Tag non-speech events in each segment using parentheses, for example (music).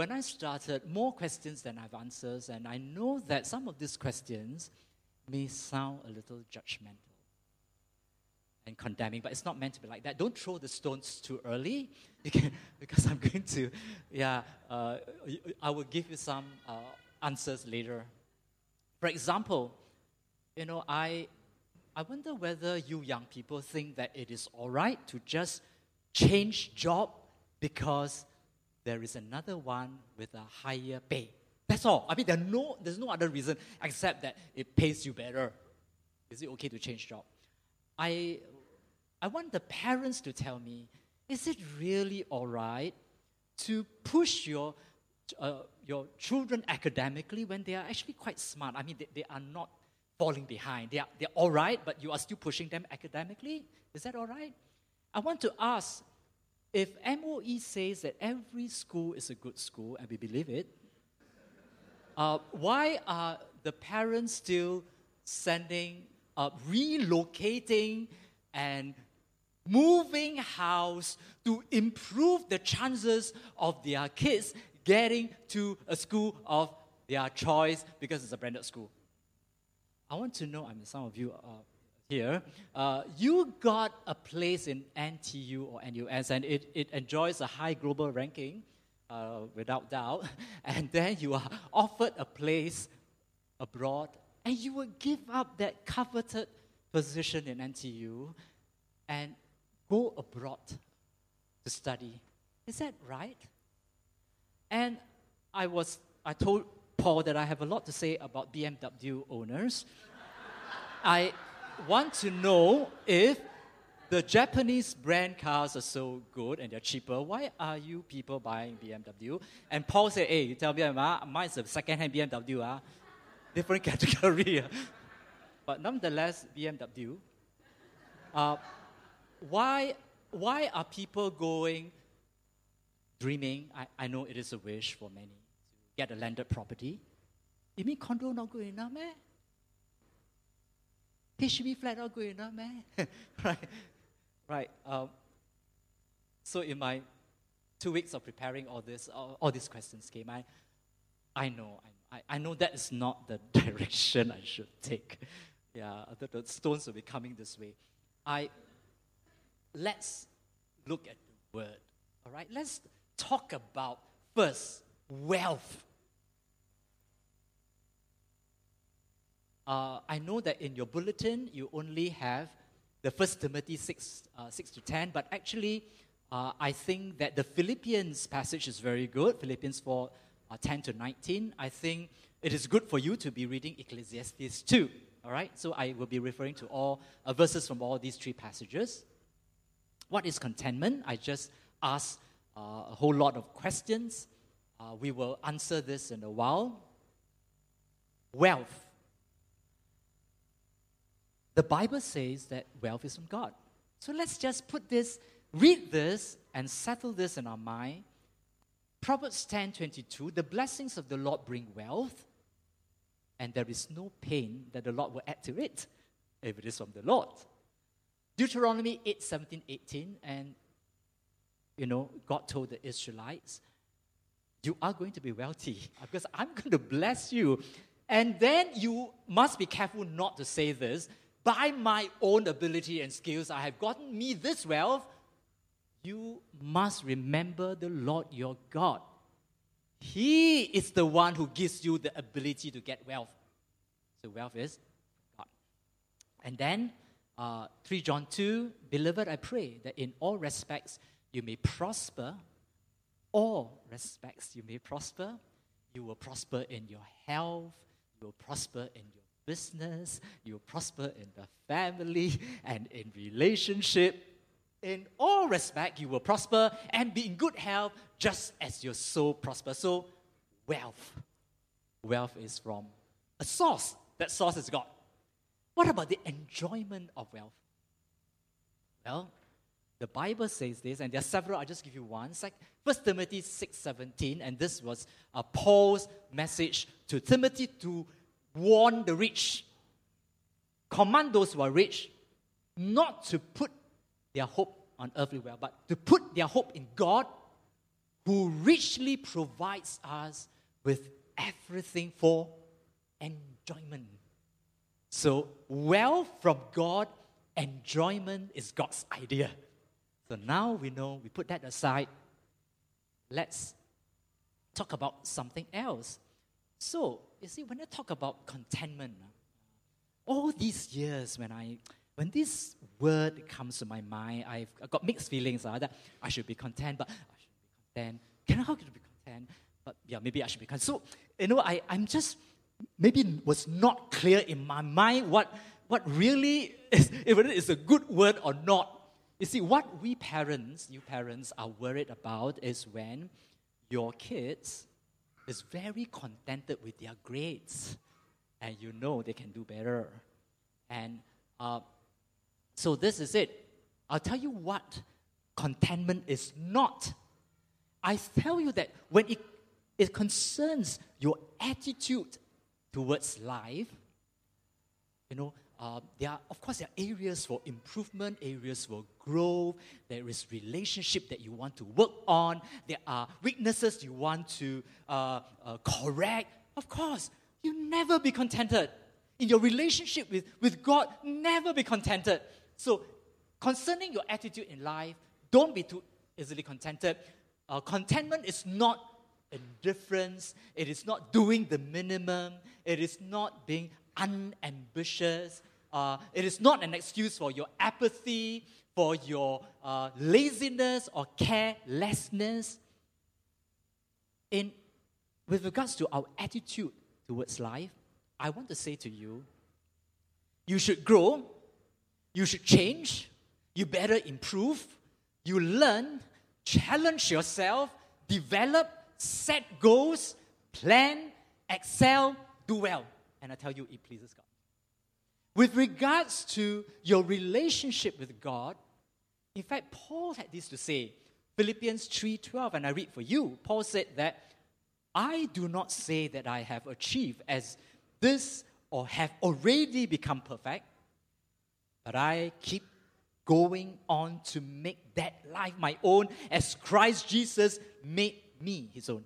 when I started, more questions than I've answers, and I know that some of these questions may sound a little judgmental and condemning, but it's not meant to be like that. Don't throw the stones too early, (laughs) because I'm going to, yeah, uh, I will give you some uh, answers later. For example, you know, I, I wonder whether you young people think that it is all right to just change job because there is another one with a higher pay. That's all. I mean, there no, there's no other reason except that it pays you better. Is it okay to change job? I, I want the parents to tell me, is it really all right to push your, uh, your children academically when they are actually quite smart? I mean, they, they are not falling behind. They are, they're all right, but you are still pushing them academically? Is that all right? I want to ask if MOE says that every school is a good school, and we believe it, uh, why are the parents still sending, uh, relocating, and moving house to improve the chances of their kids getting to a school of their choice because it's a branded school? I want to know, I mean, some of you are here, uh, you got a place in NTU or NUS, and it, it enjoys a high global ranking, uh, without doubt. (laughs) And then you are offered a place abroad, and you will give up that coveted position in NTU and go abroad to study. Is that right? And I was, I told Paul that I have a lot to say about BMW owners. (laughs) I want to know if the Japanese brand cars are so good and they're cheaper, why are you people buying BMW? And Paul said, hey, you tell me, ah, mine's a second-hand BMW, ah. different (laughs) category. (laughs) But nonetheless, BMW. Uh, why, why are people going, dreaming? I, I know it is a wish for many to get a landed property. You mean condo not good enough, man? HDB flat not good enough, man. (laughs) right, right. Um, so in my two weeks of preparing all this, all, all these questions came. I, I know, I, I know that is not the (laughs) direction I should take. Yeah, the, the stones will be coming this way. I let's look at the word. All right, let's talk about first wealth. Uh, I know that in your bulletin you only have the First Timothy 6, uh, 6 to 10, but actually, uh, I think that the Philippians passage is very good, Philippians 4, uh, 10 to 19. I think it is good for you to be reading Ecclesiastes too. All right, so I will be referring to all uh, verses from all these three passages. What is contentment? I just asked a whole lot of questions. we will answer this in a while. Wealth the Bible says that wealth is from God. So let's just put this, read this, and settle this in our mind. Proverbs 10 22, the blessings of the Lord bring wealth, and there is no pain that the Lord will add to it if it is from the Lord. Deuteronomy 8 17, 18, and you know, God told the Israelites, You are going to be wealthy (laughs) because I'm going to bless you. And then you must be careful not to say this by my own ability and skills, I have gotten me this wealth, you must remember the Lord your God. He is the one who gives you the ability to get wealth. So, wealth is God. And then, uh, 3 John 2 Beloved, I pray that in all respects you may prosper. All respects you may prosper. You will prosper in your health, you will prosper in your business, you prosper in the family and in relationship. In all respect, you will prosper and be in good health just as your soul prospers. So, wealth. Wealth is from a source. That source is God. What about the enjoyment of wealth? Well, the Bible says this, and there are several, I'll just give you one. It's like 1 Timothy 6 17, and this was a Paul's message to Timothy to warn the rich, command those who are rich not to put their hope on earthly wealth, but to put their hope in God who richly provides us with everything for enjoyment. So, wealth from God, enjoyment is God's idea. So now we know, we put that aside. Let's talk about something else. So, you see, when I talk about contentment, all these years when I when this word comes to my mind, I've, got mixed feelings uh, that I should be content, but I should be content. Can I how could I be content? But yeah, maybe I should be content. So, you know, I, I'm just maybe was not clear in my mind what what really (laughs) is if it is a good word or not. You see, what we parents, you parents, are worried about is when your kids is very contented with their grades, and you know they can do better. And uh, so this is it. I'll tell you what contentment is not. I tell you that when it, it concerns your attitude towards life, you know, uh, there are, of course, there are areas for improvement, areas for growth. There is relationship that you want to work on. There are weaknesses you want to uh, uh, correct. Of course, you never be contented. In your relationship with, with God, never be contented. So, concerning your attitude in life, don't be too easily contented. Uh, contentment is not indifference, it is not doing the minimum, it is not being unambitious, uh, it is not an excuse for your apathy, for your uh, laziness or carelessness. In, with regards to our attitude towards life, I want to say to you, you should grow, you should change, you better improve, you learn, challenge yourself, develop, set goals, plan, excel, do well. And I tell you, it pleases God. With regards to your relationship with God, in fact, Paul had this to say, Philippians 3:12, and I read for you. Paul said that I do not say that I have achieved as this or have already become perfect, but I keep going on to make that life my own as Christ Jesus made me his own.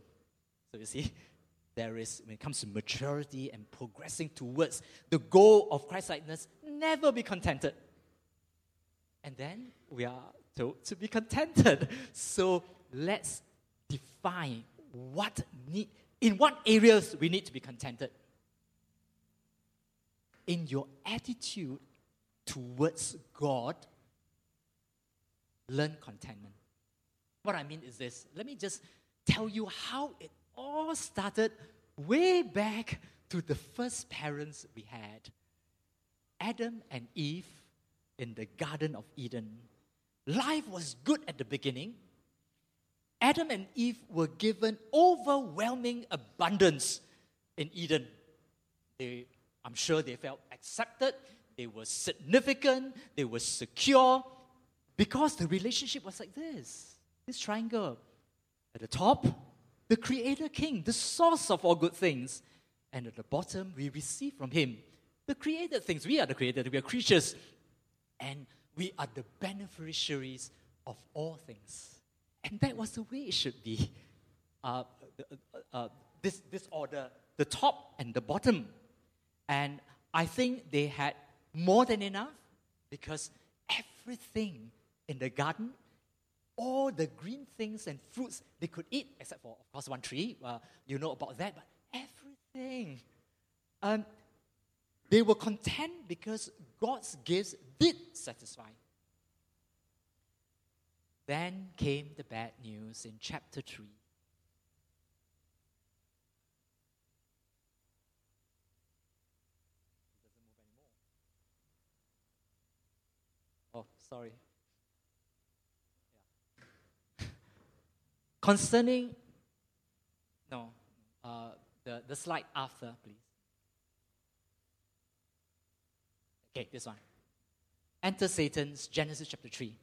So you see, there is, when it comes to maturity and progressing towards the goal of Christ-likeness, never be contented. And then we are told to be contented. (laughs) So let's define what need, in what areas we need to be contented. In your attitude towards God, learn contentment. What I mean is this let me just tell you how it all started way back to the first parents we had Adam and Eve in the Garden of Eden. Life was good at the beginning. Adam and Eve were given overwhelming abundance in Eden. They, I'm sure they felt accepted, they were significant, they were secure, because the relationship was like this this triangle. At the top, the Creator King, the source of all good things. And at the bottom, we receive from Him the created things. We are the created, we are creatures. And we are the beneficiaries of all things. And that was the way it should be. Uh, uh, uh, this, this order, the top and the bottom. And I think they had more than enough because everything in the garden all the green things and fruits they could eat, except for, of course, one tree. Uh, you know about that, but everything. Um, they were content because God's gifts did satisfy. Then came the bad news in chapter 3. Oh, sorry. Concerning, no, uh, the, the slide after, please. Okay, this one. Enter Satan's Genesis chapter 3.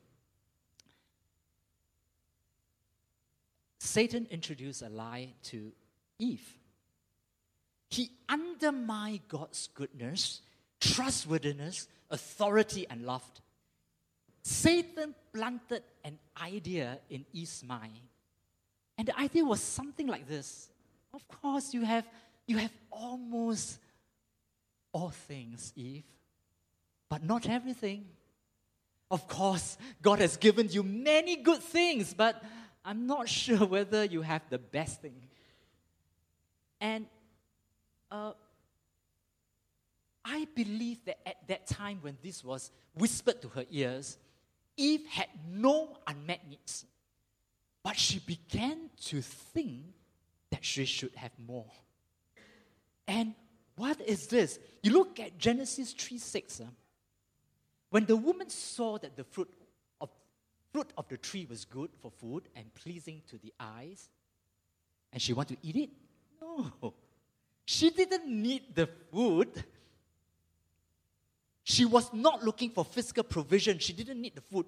Satan introduced a lie to Eve. He undermined God's goodness, trustworthiness, authority, and love. Satan planted an idea in Eve's mind And the idea was something like this. Of course, you have, you have almost all things, Eve, but not everything. Of course, God has given you many good things, but I'm not (laughs) sure whether you have the best thing. And uh, I believe that at that time when this was whispered to her ears, Eve had no unmet needs. But she began to think that she should have more. And what is this? You look at Genesis 3 6. Uh, when the woman saw that the fruit of, fruit of the tree was good for food and pleasing to the eyes, and she wanted to eat it, no. She didn't need the food. She was not looking for physical provision. She didn't need the food.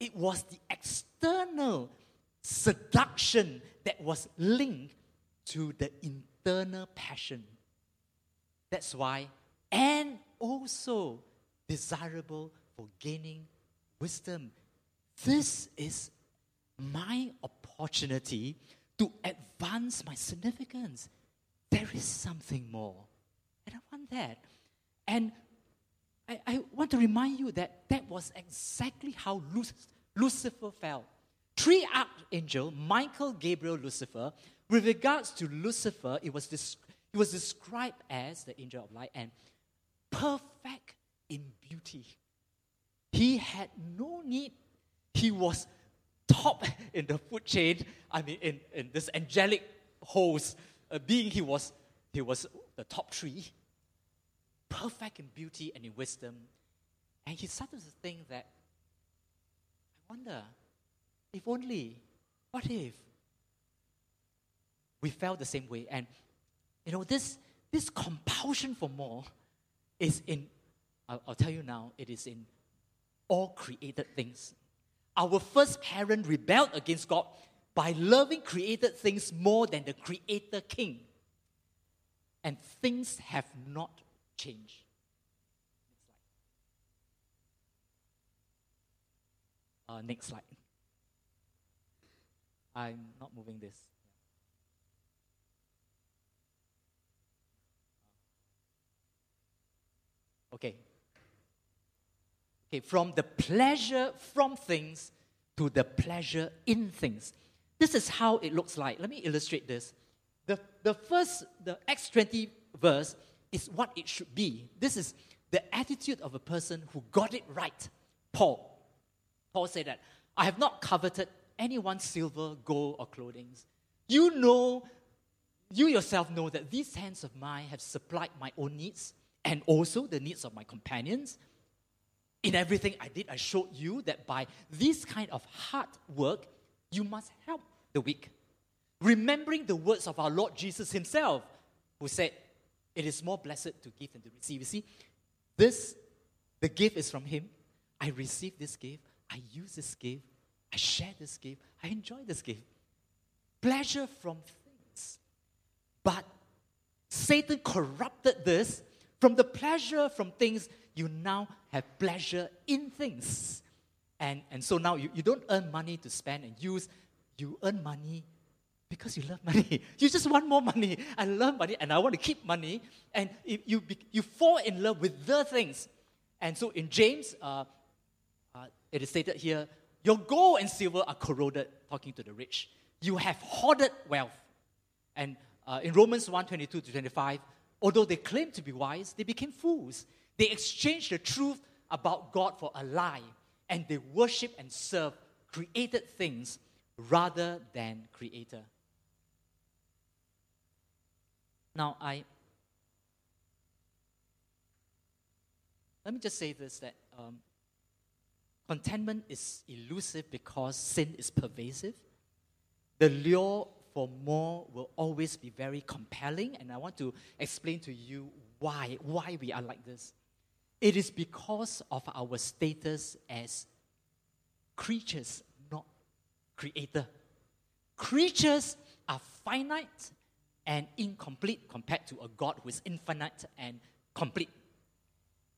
It was the external seduction that was linked to the internal passion. That's why, and also desirable for gaining wisdom. This is my opportunity to advance my significance. There is something more. And I want that. And I, I want to remind you that that was exactly how Lucifer felt. Three archangel, Michael, Gabriel, Lucifer, with regards to Lucifer, it was, it was described as the angel of light and perfect in beauty. He had no need. He was top (laughs) in the food chain. I mean, in, in this angelic host, uh, being he was, he was the top three perfect in beauty and in wisdom. And he started to think that, I wonder, if only, what if we felt the same way? And, you know, this, this compulsion for more is in, I'll, I'll tell you now, it is in all created things. Our first parent rebelled against God by loving created things more than the creator king. And things have not changed. Uh, next slide. I'm not moving this. Okay. Okay, from the pleasure from things to the pleasure in things. This is how it looks like. Let me illustrate this. The, the first, the Acts 20 verse is what it should be. This is the attitude of a person who got it right. Paul. Paul said that, I have not coveted anyone's silver, gold, or clothing. You know, you yourself know that these hands of mine have supplied my own needs and also the needs of my companions. In everything I did, I showed you that by this kind of hard work, you must help the weak. Remembering the words of our Lord Jesus Himself, who said, it is more blessed to give than to receive. You see, this, the gift is from Him. I receive this gift. I use this gift. I share this gift. I enjoy this gift. Pleasure from things. But Satan corrupted this. From the pleasure from things, you now have pleasure in things. And, and so now you, you don't earn money to spend and use, you earn money because you love money. (laughs) You just want more money. I love money and I want to keep money. And you, you fall in love with the things. And so in James, uh, uh, it is stated here your gold and silver are corroded, talking to the rich. You have hoarded wealth. And uh, in Romans 1 22 to 25, although they claimed to be wise, they became fools. They exchanged the truth about God for a lie, and they worship and serve created things rather than Creator. Now, I let me just say this that um, contentment is elusive because sin is pervasive. The lure for more will always be very compelling, and I want to explain to you why why we are like this. It is because of our status as creatures, not creator. Creatures are finite and incomplete compared to a God who is infinite and complete.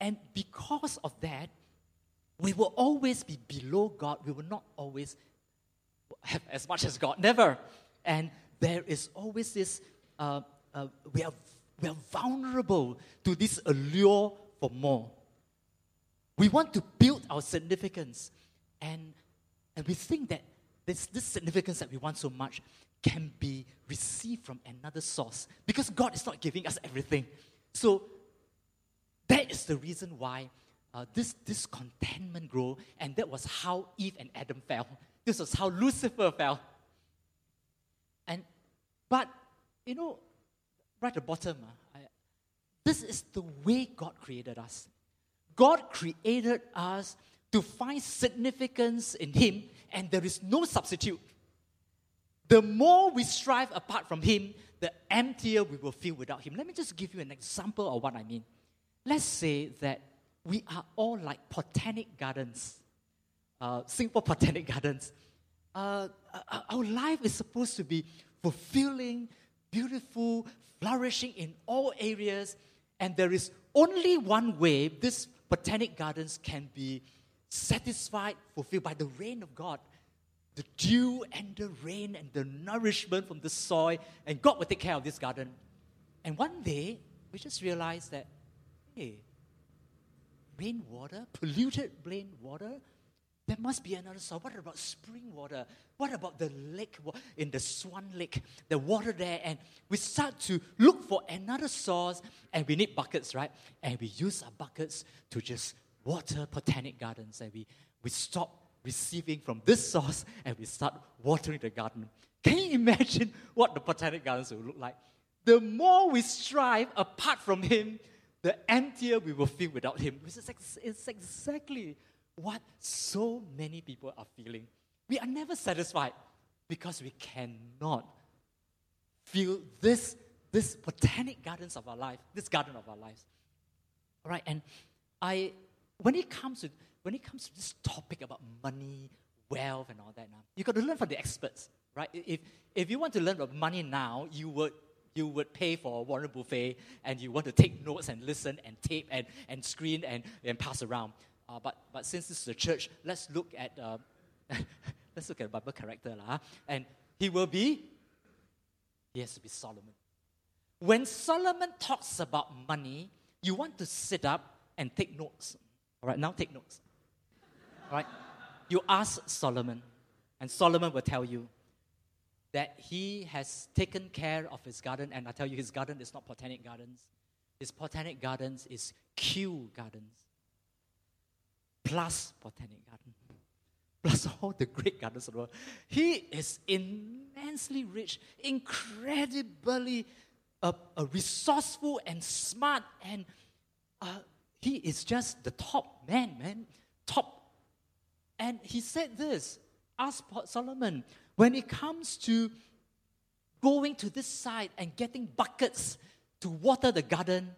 And because of that, we will always be below God. We will not always have as much as God. Never. And there is always this, uh, uh, we, are, we are vulnerable to this allure for more. We want to build our significance. And, and we think that this, this significance that we want so much can be received from another source because God is not giving us everything. So that is the reason why uh, this discontentment grow, and that was how Eve and Adam fell. This was how Lucifer fell. And but you know, right at the bottom, uh, I, this is the way God created us. God created us to find significance in Him, and there is no substitute. The more we strive apart from Him, the emptier we will feel without Him. Let me just give you an example of what I mean. Let's say that we are all like botanic gardens, uh, Singapore botanic gardens. Uh, uh, our life is supposed to be fulfilling, beautiful, flourishing in all areas, and there is only one way this botanic gardens can be satisfied, fulfilled by the rain of God. The dew and the rain and the nourishment from the soil, and God will take care of this garden. And one day, we just realized that, hey, rainwater, polluted rainwater, there must be another source. What about spring water? What about the lake in the Swan Lake, the water there? And we start to look for another source, and we need buckets, right? And we use our buckets to just water botanic gardens, and we, we stop receiving from this source and we start watering the garden. Can you imagine (laughs) what the botanic gardens will look like? The more we strive apart from Him, the emptier we will feel without Him. Which is ex- it's exactly what so many people are feeling. We are never satisfied because we cannot feel this, this botanic gardens of our life, this garden of our lives. All right, and I, when it comes to when it comes to this topic about money, wealth, and all that, now you got to learn from the experts, right? If if you want to learn about money now, you would you would pay for a Warren Buffett and you want to take notes and listen and tape and, and screen and, and pass around. Uh, but, but since this is a church, let's look at uh, (laughs) let's look at Bible character. lah. And he will be, he has to be Solomon. When Solomon talks about money, you want to sit up and take notes. All right, now take notes. All right? You ask Solomon, and Solomon will tell you that he has taken care of his garden, and I tell you, his garden is not botanic gardens. His botanic gardens is Kew Gardens, plus botanic garden, (laughs) plus all the great gardens of the world. He is immensely rich, incredibly uh, uh, resourceful and smart, and uh, he is just the top man, man, top. And he said this, ask Solomon, when it comes to going to this side and getting buckets to water the garden,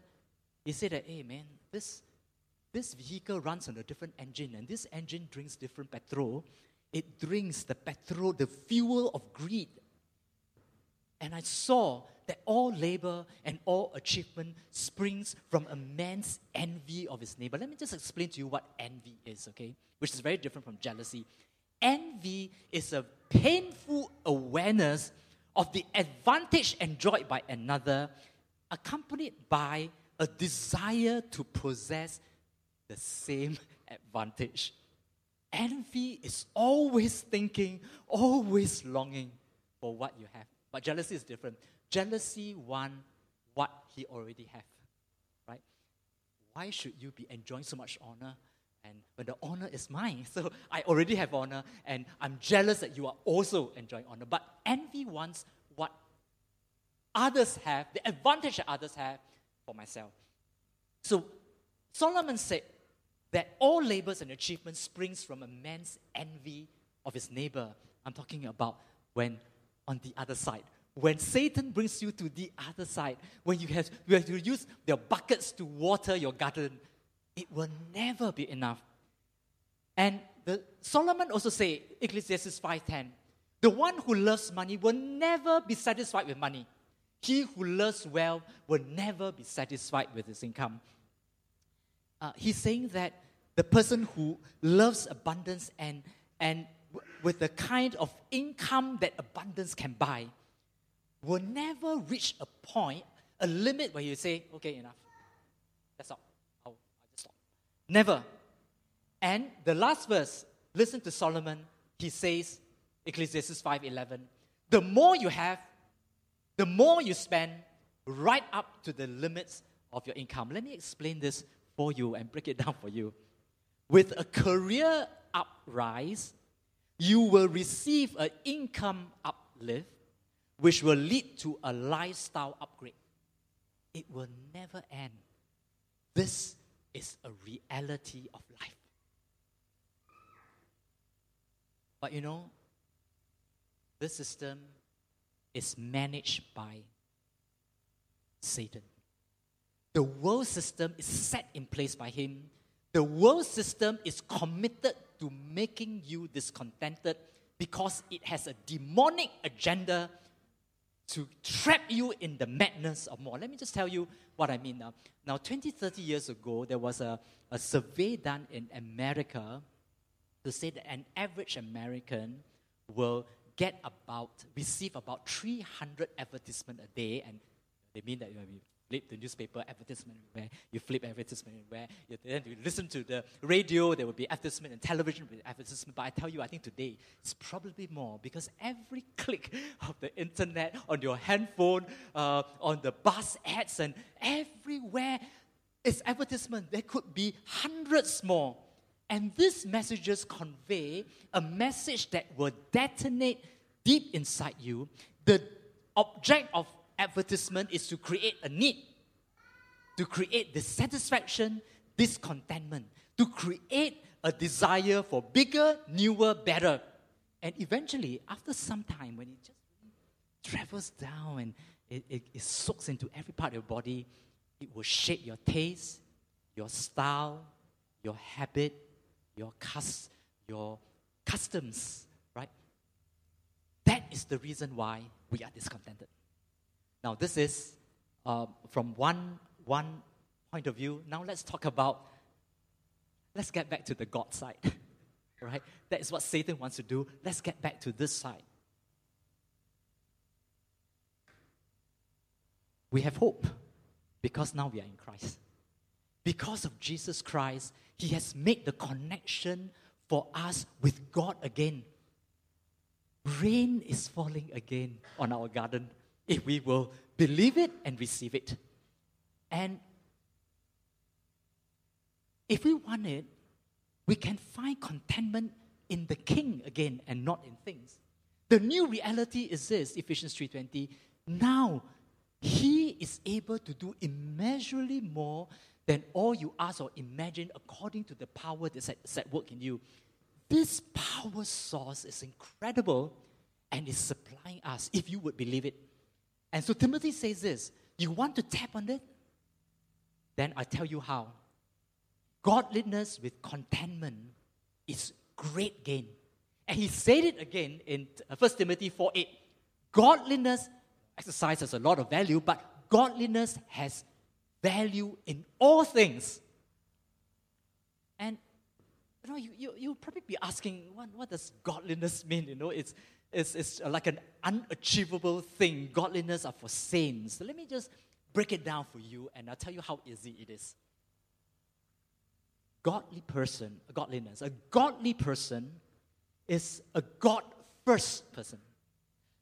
he said that, hey man, this, this vehicle runs on a different engine, and this engine drinks different petrol. It drinks the petrol, the fuel of greed. And I saw that all labor and all achievement springs from a man's envy of his neighbor. Let me just explain to you what envy is, okay? Which is very different from jealousy. Envy is a painful awareness of the advantage enjoyed by another, accompanied by a desire to possess the same advantage. Envy is always thinking, always longing for what you have. But jealousy is different. Jealousy wants what he already have, right? Why should you be enjoying so much honor and when the honor is mine, (laughs) so I already have honor, and I'm jealous that you are also enjoying honor. But envy wants what others have, the advantage that others have for myself. So Solomon said that all labors and achievements springs from a man's envy of his neighbor. I'm talking about when on the other side. When Satan brings you to the other side, when you have, you have to use their buckets to water your garden, it will never be enough. And the, Solomon also say, Ecclesiastes 5.10, the one who loves money will never be satisfied with money. He who loves wealth will never be satisfied with his income. Uh, he's saying that the person who loves abundance and, and with the kind of income that abundance can buy will never reach a point, a limit where you say, okay, enough. That's all. I'll, I'll just stop. Never. And the last verse, listen to Solomon. He says, Ecclesiastes 5.11, the more you have, the more you spend, right up to the limits of your income. Let me explain this for you and break it (laughs) down for you. With a career uprise, you will receive an income uplift, which will lead to a lifestyle upgrade. It will never end. This is a reality of life. But you know, this system is managed by Satan. The world system is set in place by him. The world system is committed to making you discontented because it has a demonic agenda to trap you in the madness of more. Let me just tell you what I mean now. Now, 20, 30 years ago, there was a, a survey done in America to say that an average American will get about, receive about 300 advertisements a day, and they mean that you know, flip the newspaper, advertisement where You flip advertisement where You, then you listen to the radio, there will be advertisement, and television with advertisement. But I tell you, I think today it's probably more because every (laughs) click of the internet on your handphone, uh, on the bus ads, and everywhere is advertisement. There could be hundreds more. And these messages convey a message that will detonate deep inside you. The object of advertisement is to create a need, to create dissatisfaction, discontentment, to create a desire for bigger, newer, better. And eventually, after some time, when it just travels down and it, it, it soaks into every part of your body, it will shape your taste, your style, your habit, your, cus- your customs, right? That is the reason why we are discontented. Now, this is uh, from one, one point of view. Now, let's talk about, let's get back to the God side, (laughs) right? That is what Satan wants to do. Let's get back to this side. We have hope because now we are in Christ. Because of Jesus Christ, He has made the connection for us with God again. Rain is falling again on our garden if we will believe it and receive it. And if we want it, we can find contentment in the king again and not in things. The new reality is this, Ephesians 3:20. Now he is able to do immeasurably more than all you ask or imagine according to the power that's at, that's at work in you. This power source is incredible and is supplying us if you would believe it. And so Timothy says this You want to tap on it? Then I tell you how. Godliness with contentment is great gain. And he said it again in 1 uh, Timothy 4 8. Godliness exercises a lot of value, but godliness has value in all things. And you know, you, you, you'll probably be asking, what, what does godliness mean? You know, it's, it's, it's like an unachievable thing. Godliness are for saints. So let me just break it down for you and I'll tell you how easy it is. Godly person, godliness, a godly person is a God first person.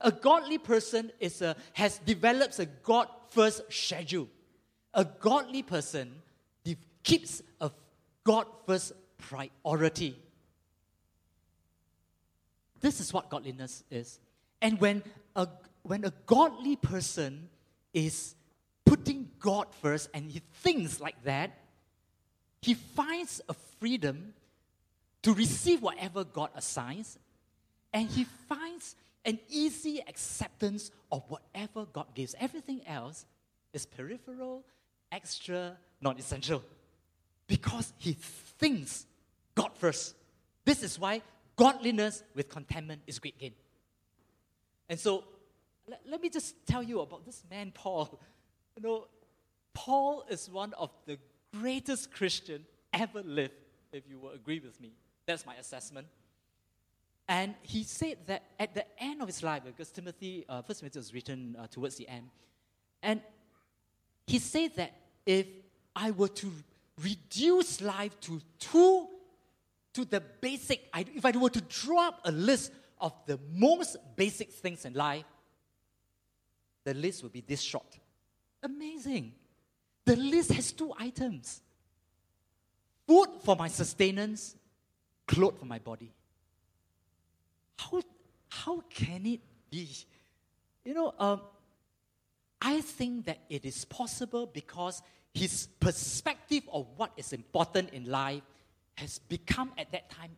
A godly person is a, has develops a God first schedule. A godly person de- keeps a God first priority. This is what godliness is. And when a, when a godly person is putting God first and he thinks like that, he finds a freedom to receive whatever God assigns, and he finds an easy acceptance of whatever God gives. Everything else is peripheral, extra, non essential. Because he thinks God first. This is why godliness with contentment is great gain. And so, let, let me just tell you about this man, Paul. You know, Paul is one of the greatest Christian ever lived, if you will agree with me. That's my assessment. And he said that at the end of his life, because Timothy, uh, First Timothy was written uh, towards the end, and he said that if I were to reduce life to two, to the basic, if I were to draw up a list of the most basic things in life, the list would be this short. Amazing. The list has two items food for my sustenance, clothes for my body. How, how can it be? You know, um, I think that it is possible because his perspective of what is important in life has become at that time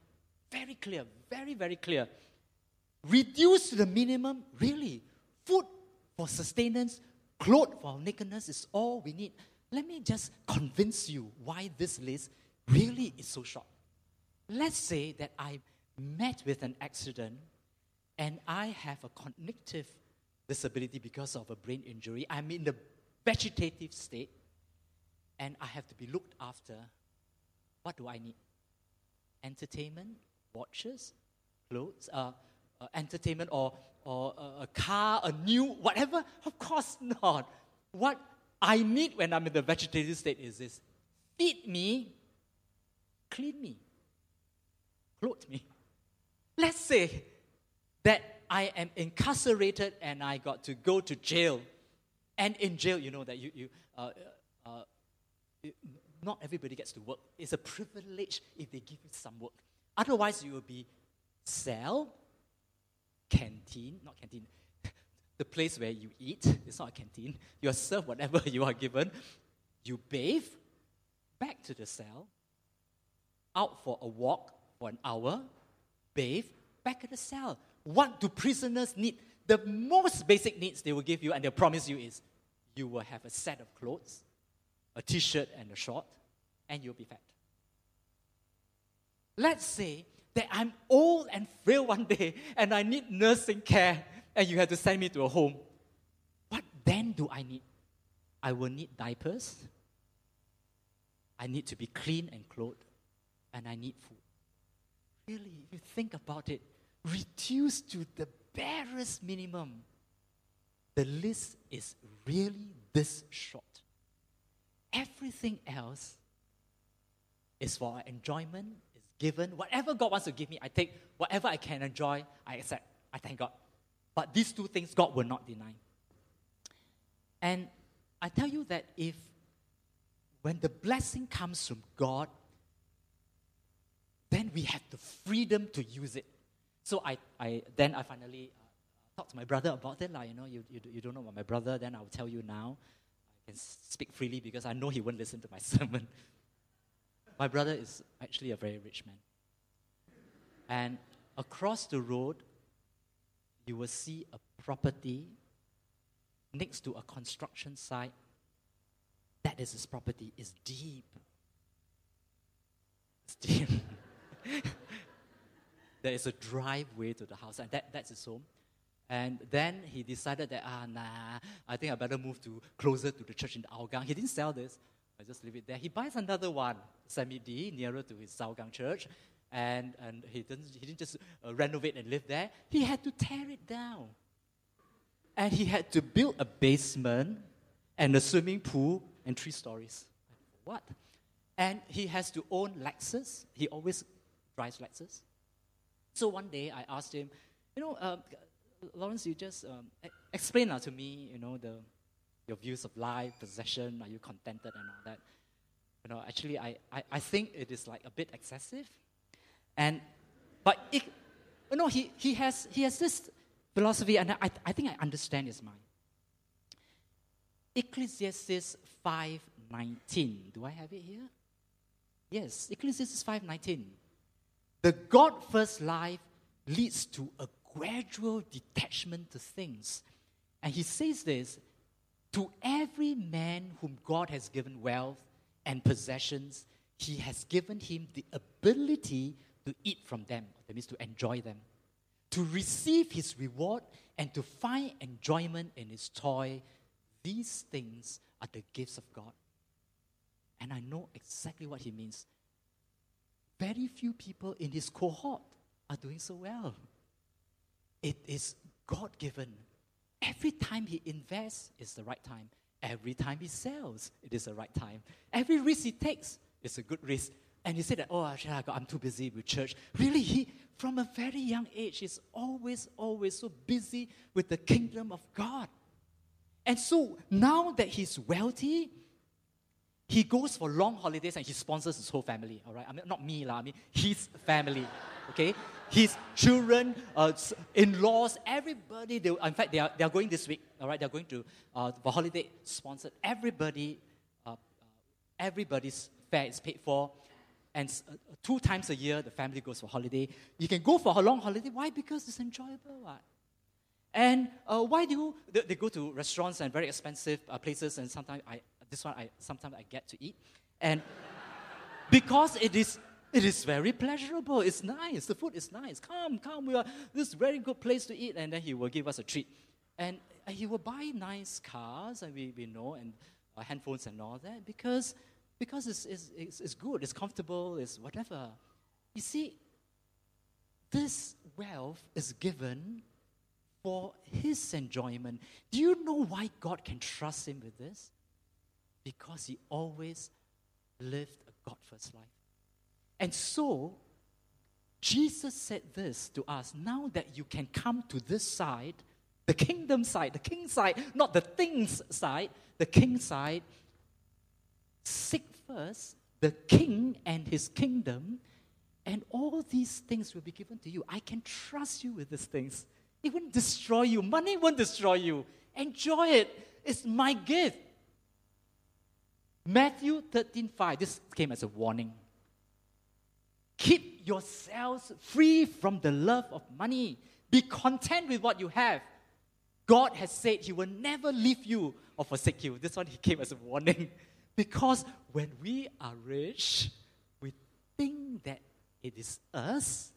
very clear, very, very clear. Reduced to the minimum, really. Food for sustenance, clothes for nakedness is all we need. Let me just convince you why this list really is so short. Let's say that I met with an accident and I have a cognitive disability because of a brain injury. I'm in the vegetative state and I have to be looked after. What do I need? Entertainment, watches, clothes, uh, uh, entertainment, or, or uh, a car, a new, whatever? Of course not. What I need when I'm in the vegetative state is this feed me, clean me, clothe me. Let's say that I am incarcerated and I got to go to jail. And in jail, you know that you, you uh, uh, uh not everybody gets to work. It's a privilege if they give you some work. Otherwise, you will be cell, canteen, not canteen, (laughs) the place where you eat. It's not a canteen. You are served whatever (laughs) you are given. You bathe, back to the cell, out for a walk for an hour, bathe, back at the cell. What do prisoners need? The most basic needs they will give you and they'll promise you is you will have a set of clothes, a t shirt and a short, and you'll be fat. Let's say that I'm old and frail one day and I need nursing care and you have to send me to a home. What then do I need? I will need diapers. I need to be clean and clothed. And I need food. Really, if you think about it, reduced to the barest minimum, the list is really this short. Everything else is for enjoyment, is given. Whatever God wants to give me, I take. Whatever I can enjoy, I accept. I thank God. But these two things God will not deny. And I tell you that if when the blessing comes from God, then we have the freedom to use it. So I, I then I finally uh, talked to my brother about it. Like, you know, you, you, you don't know about my brother, then I'll tell you now. Can speak freely because I know he won't listen to my (laughs) sermon. my brother is actually a very rich man. And across the road you will see a property next to a construction site. That is his property. It's deep. It's deep. (laughs) there is a driveway to the house, and that, that's his home. And then he decided that, ah, nah, I think I better move to closer to the church in the Hougang. He didn't sell this. I just leave it there. He buys another one, Semi D, nearer to his Hougang church and, and he, didn't, he didn't just uh, renovate and live there, he had to tear it down. And he had to build a basement and a swimming pool and three stories. What? And he has to own Lexus. He always drives Lexus. So one day I asked him, you know, uh, Lawrence, you just um, explain uh, to me, you know, the, your views of life, possession, are you contented and all that. You know, actually, I, I, I think it is like a bit excessive. And, but it, you know, he, he, has, he has this philosophy, and I, I think I understand his mind. Ecclesiastes 5.19. Do I have it here? Yes, Ecclesiastes 5.19. The God-first life leads to a gradual detachment to things. And he says this, to every man whom God has given wealth and possessions, he has given him the ability to eat from them, that means to enjoy them, to receive his reward and to find enjoyment in his toy. These things are the gifts of God. And I know exactly what he means. Very few people in his cohort are doing so well. It is God given. Every time he invests is the right time. Every time he sells, it is the right time. Every risk he takes is a good risk. And he said that, oh, I'm too busy with church. Really, he, from a very young age, is always, always so busy with the kingdom of God. And so now that he's wealthy, he goes for long holidays and he sponsors his whole family, all right? I mean, not me, lah, I mean, his family, okay? His children, uh, in laws, everybody, they, in fact, they are, they are going this week, all right? They're going to, uh, for holiday sponsored. Everybody, uh, everybody's fare is paid for. And uh, two times a year, the family goes for holiday. You can go for a long holiday. Why? Because it's enjoyable. What? And uh, why do you, they, they, go to restaurants and very expensive uh, places, and sometimes I, this one, I, sometimes I get to eat. And because it is, it is very pleasurable. It's nice. The food is nice. Come, come. We are this very good place to eat. And then he will give us a treat. And he will buy nice cars, and we, we know, and uh, handphones and all that, because, because it's, it's, it's, it's good, it's comfortable, it's whatever. You see, this wealth is given for his enjoyment. Do you know why God can trust him with this? Because he always lived a God first life. And so, Jesus said this to us now that you can come to this side, the kingdom side, the king side, not the things side, the king side, seek first the king and his kingdom, and all these things will be given to you. I can trust you with these things. It won't destroy you. Money won't destroy you. Enjoy it. It's my gift. Matthew 13 5, this came as a warning. Keep yourselves free from the love of money. Be content with what you have. God has said He will never leave you or forsake you. This one He came as a warning. (laughs) Because when we are rich, we think that it is us.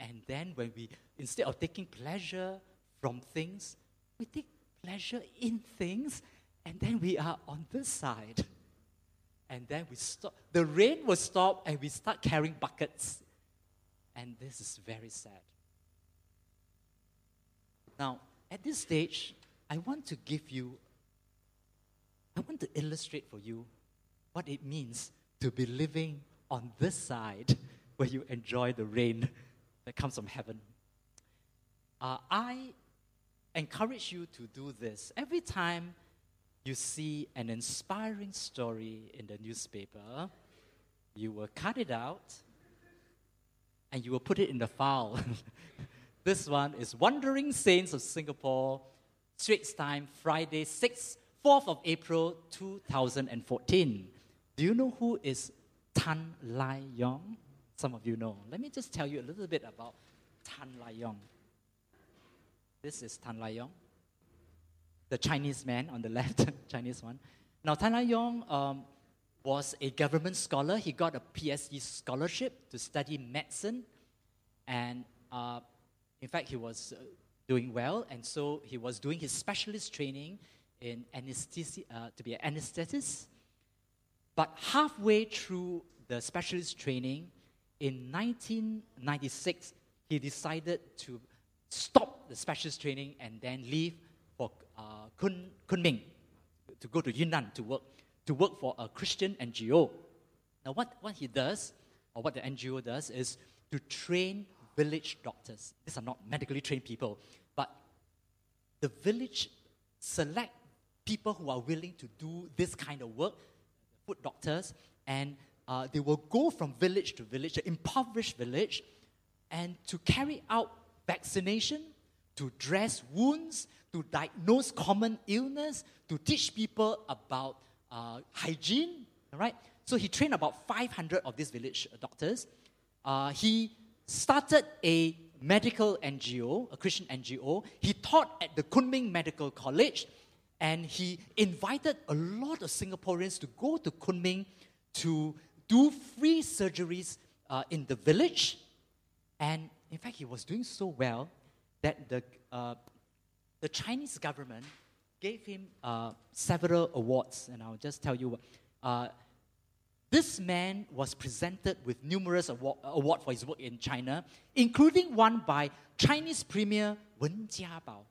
And then when we, instead of taking pleasure from things, we take pleasure in things. And then we are on this side and then we stop. The rain will stop, and we start carrying buckets. And this is very sad. Now, at this stage, I want to give you, I want to illustrate for you what it means to be living on this side where you enjoy the rain that comes from heaven. Uh, I encourage you to do this every time you see an inspiring story in the newspaper, you will cut it out and you will put it in the file. (laughs) this one is Wandering Saints of Singapore, Straits Time, Friday, 6th, 4th of April 2014. Do you know who is Tan Lai Yong? Some of you know. Let me just tell you a little bit about Tan Lai Yong. This is Tan Lai Yong the Chinese man on the (laughs) left, Chinese one. Now, Tan Yong um, was a government scholar. He got a PhD scholarship to study medicine. And uh, in fact, he was uh, doing well. And so he was doing his specialist training in anesthesia, uh, to be an anesthetist. But halfway through the specialist training, in 1996, he decided to stop the specialist training and then leave uh, Kun, Kunming to go to Yunnan to work, to work for a Christian NGO. Now, what, what he does, or what the NGO does, is to train village doctors. These are not medically trained people, but the village select people who are willing to do this kind of work, foot doctors, and uh, they will go from village to village, an impoverished village, and to carry out vaccination, to dress wounds, to diagnose common illness, to teach people about uh, hygiene, right? So he trained about 500 of these village doctors. Uh, he started a medical NGO, a Christian NGO. He taught at the Kunming Medical College, and he invited a lot of Singaporeans to go to Kunming to do free surgeries uh, in the village. And in fact, he was doing so well that the uh, the Chinese government gave him uh, several awards, and I'll just tell you. Uh, this man was presented with numerous award, award for his work in China, including one by Chinese Premier Wen Jiabao.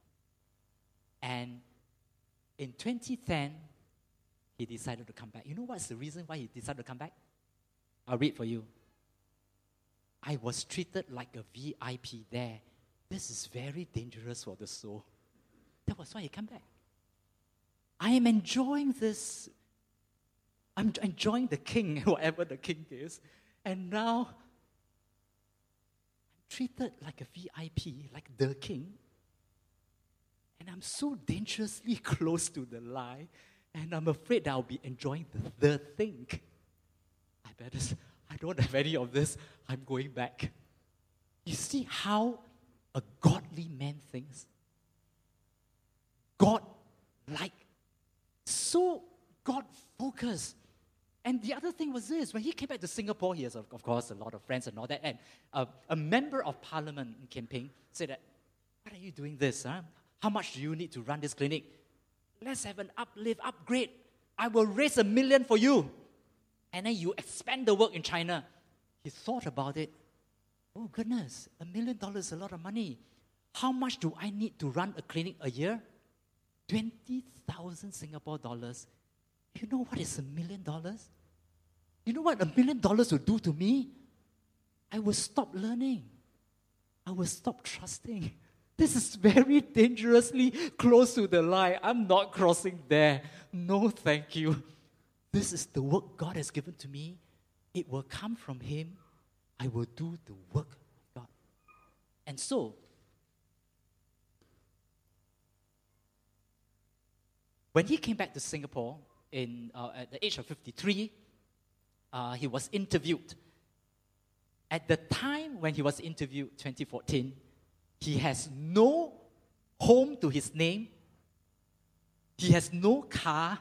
And in 2010, he decided to come back. You know what's the reason why he decided to come back? I'll read for you. I was treated like a VIP there. This is very dangerous for the soul. That was why he came back. I am enjoying this. I'm enjoying the king, (laughs) whatever the king is. And now I'm treated like a VIP, like the king. And I'm so dangerously (laughs) close to the lie. And I'm afraid I'll be enjoying the, the thing. I better, I don't have any of this. I'm going back. You see how a godly man thinks? God like, so God focused. And the other thing was this when he came back to Singapore, he has, of course, a lot of friends and all that. And a member of parliament in Kian Peng said that, What are you doing this? Huh? How much do you need to run this clinic? Let's have an uplift, upgrade. I will raise a million for you. And then you expand the work in China. He thought about it. Oh, goodness, a million dollars is a lot of money. How much do I need to run a clinic a year? 20,000 Singapore dollars. You know what is a million dollars? You know what a million dollars will do to me? I will stop learning. I will stop trusting. (laughs) This is very dangerously close to the line. I'm not crossing there. No, thank you. This is the work God has given to me. It will come from Him. I will do the work of God. And so, when he came back to Singapore in, uh, at the age of 53, uh, he was interviewed. At the time when he was interviewed, 2014, he has no home to his name, he has no car,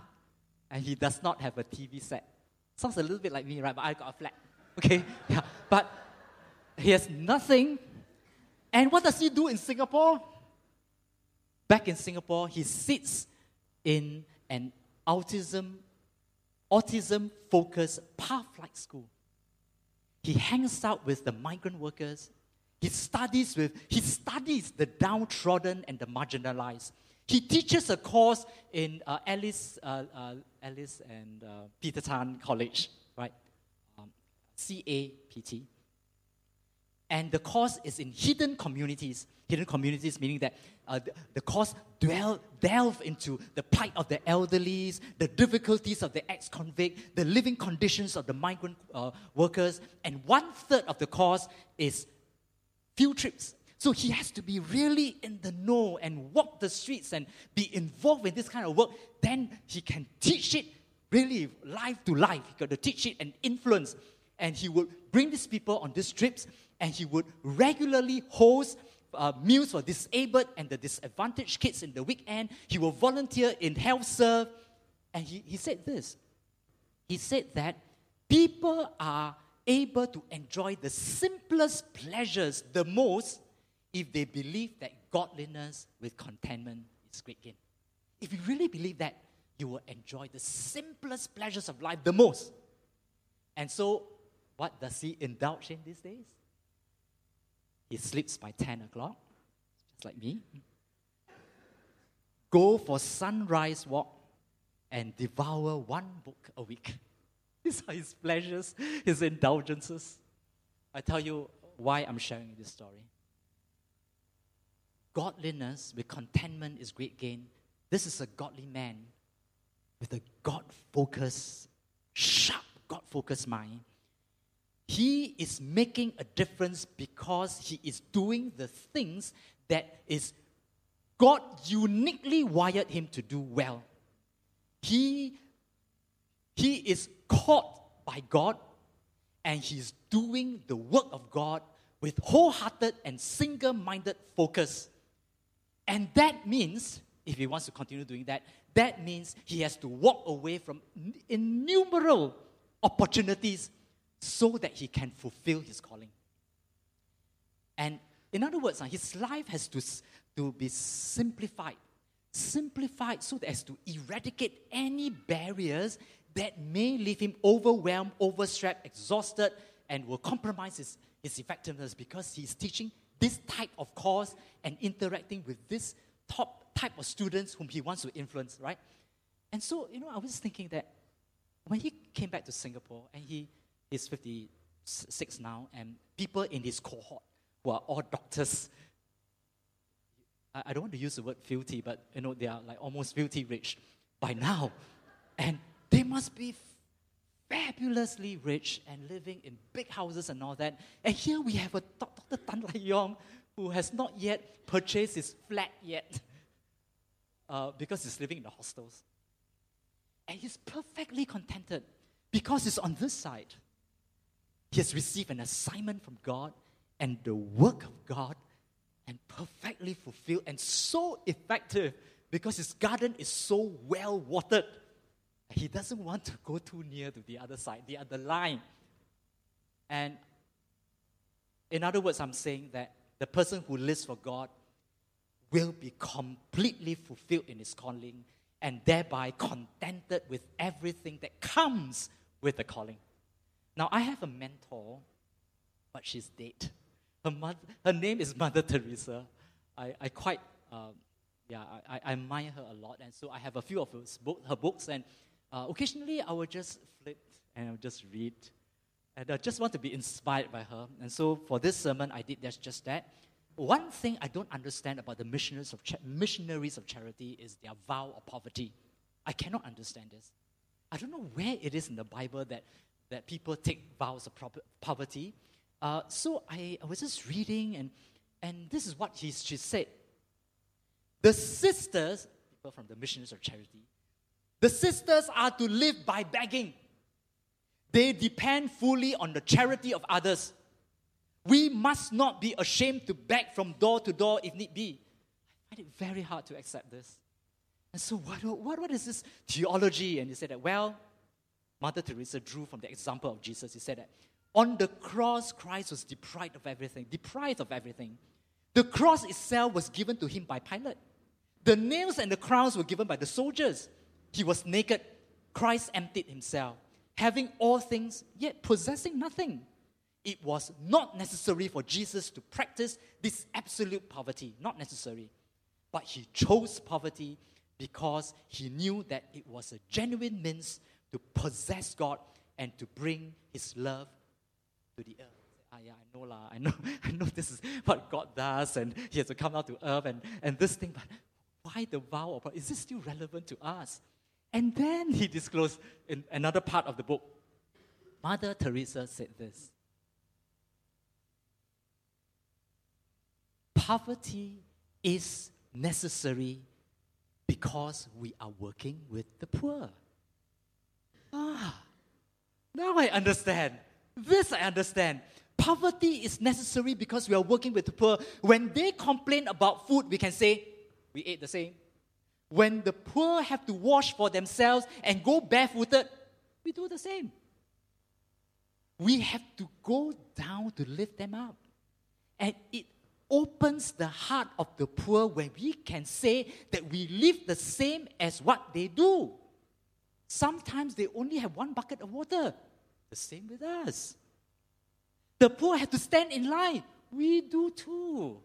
and he does not have a TV set. Sounds a little bit like me, right? But I got a flat. Okay? (laughs) Yeah. But he has nothing. And what does he do in Singapore? Back in Singapore, he sits in an autism autism focused path like school. He hangs out with the migrant workers. He studies with he studies the downtrodden and the marginalized. He teaches a course in uh, Alice, uh, uh, Alice and uh, Peter Tan College, right? Um, CAPT. And the course is in hidden communities. Hidden communities meaning that uh, the, the, course dwell, delve into the plight of the elderly, the difficulties of the ex-convict, the living conditions of the migrant uh, workers, and one third of the course is field trips. So he has to be really in the know and walk the streets and be involved in this kind of work. Then he can teach it really life to life. He got to teach it and influence. And he would bring these people on these trips and he would regularly host uh, meals for disabled and the disadvantaged kids in the weekend. He will volunteer in HealthServe. And he, he said this. He said that people are able to enjoy the simplest pleasures the most if they believe that godliness with contentment is great gain. If you really believe that, you will enjoy the simplest pleasures of life the most. And so, what does he indulge in these days? He sleeps by 10 o'clock, just like me. Go for sunrise walk and devour one book a week. (laughs) These are his pleasures, his indulgences. I tell you why I'm sharing this story. Godliness with contentment is great gain. This is a godly man with a God focused, sharp, God focused mind he is making a difference because he is doing the things that is God uniquely wired him to do well. He, he is called by God and he's doing the work of God with wholehearted and single minded focus. And that means, if he wants to continue doing that, that means he has to walk away from innumerable opportunities so that he can fulfill his calling. And in other words, uh, his life has to, to be simplified. Simplified so as to eradicate any barriers that may leave him overwhelmed, overstrapped, exhausted, and will compromise his, his effectiveness because he's teaching this type of course and interacting with this top type of students whom he wants to influence, right? And so, you know, I was thinking that when he came back to Singapore and he is 56 now, and people in his cohort who are all doctors, I, I don't want to use the word filthy, but you know, they are like almost filthy rich by now. And they must be fabulously rich and living in big houses and all that. And here we have a Dr. Tan Lai Yong who has not yet purchased his flat yet uh, because he's living in the hostels. And he's perfectly contented because he's on this side. He has received an assignment from God and the work of God and perfectly fulfilled and so effective because his garden is so well watered. He doesn't want to go too near to the other side, the other line. And in other words, I'm saying that the person who lives for God will be completely fulfilled in his calling and thereby contented with everything that comes with the calling. Now, I have a mentor, but she's dead. Her, mother, her name is Mother Teresa. I, I quite, uh, yeah, I, I admire her a lot. And so I have a few of her books. And uh, occasionally I will just flip and I'll just read. And I just want to be inspired by her. And so for this sermon, I did just that. One thing I don't understand about the missionaries of, cha- missionaries of charity is their vow of poverty. I cannot understand this. I don't know where it is in the Bible that, that people take vows of pro- poverty. Uh, so I, I was just reading, and, and this is what he, she said. The sisters, people from the missionaries of charity, the sisters are to live by begging. They depend fully on the charity of others. We must not be ashamed to beg from door to door if need be. I find it very hard to accept this. And so, what, what, what is this theology? And he said that, well, Mother Teresa drew from the example of Jesus. He said that on the cross, Christ was deprived of everything, deprived of everything. The cross itself was given to him by Pilate. The nails and the crowns were given by the soldiers. He was naked. Christ emptied himself, having all things, yet possessing nothing it was not necessary for Jesus to practice this absolute poverty. Not necessary. But he chose poverty because he knew that it was a genuine means to possess God and to bring his love to the earth. Ah, yeah, I know, lah. I know, (laughs) I know this is what God does, and he has to come out to earth and, and this thing, but why the vow of Is this still relevant to us? And then he disclosed in another part of the book. Mother Teresa said this poverty is necessary because we are working with the poor. Ah, now I understand. This I understand. Poverty is necessary because we are working with the poor. When they complain about food, we can say, we ate the same. When the poor have to wash for themselves and go barefooted, we do the same. We have to go down to lift them up. And it opens the heart of the poor when we can say that we live the same as what they do. Sometimes they only have one bucket of water. The same with us. The poor have to stand in line. We do too.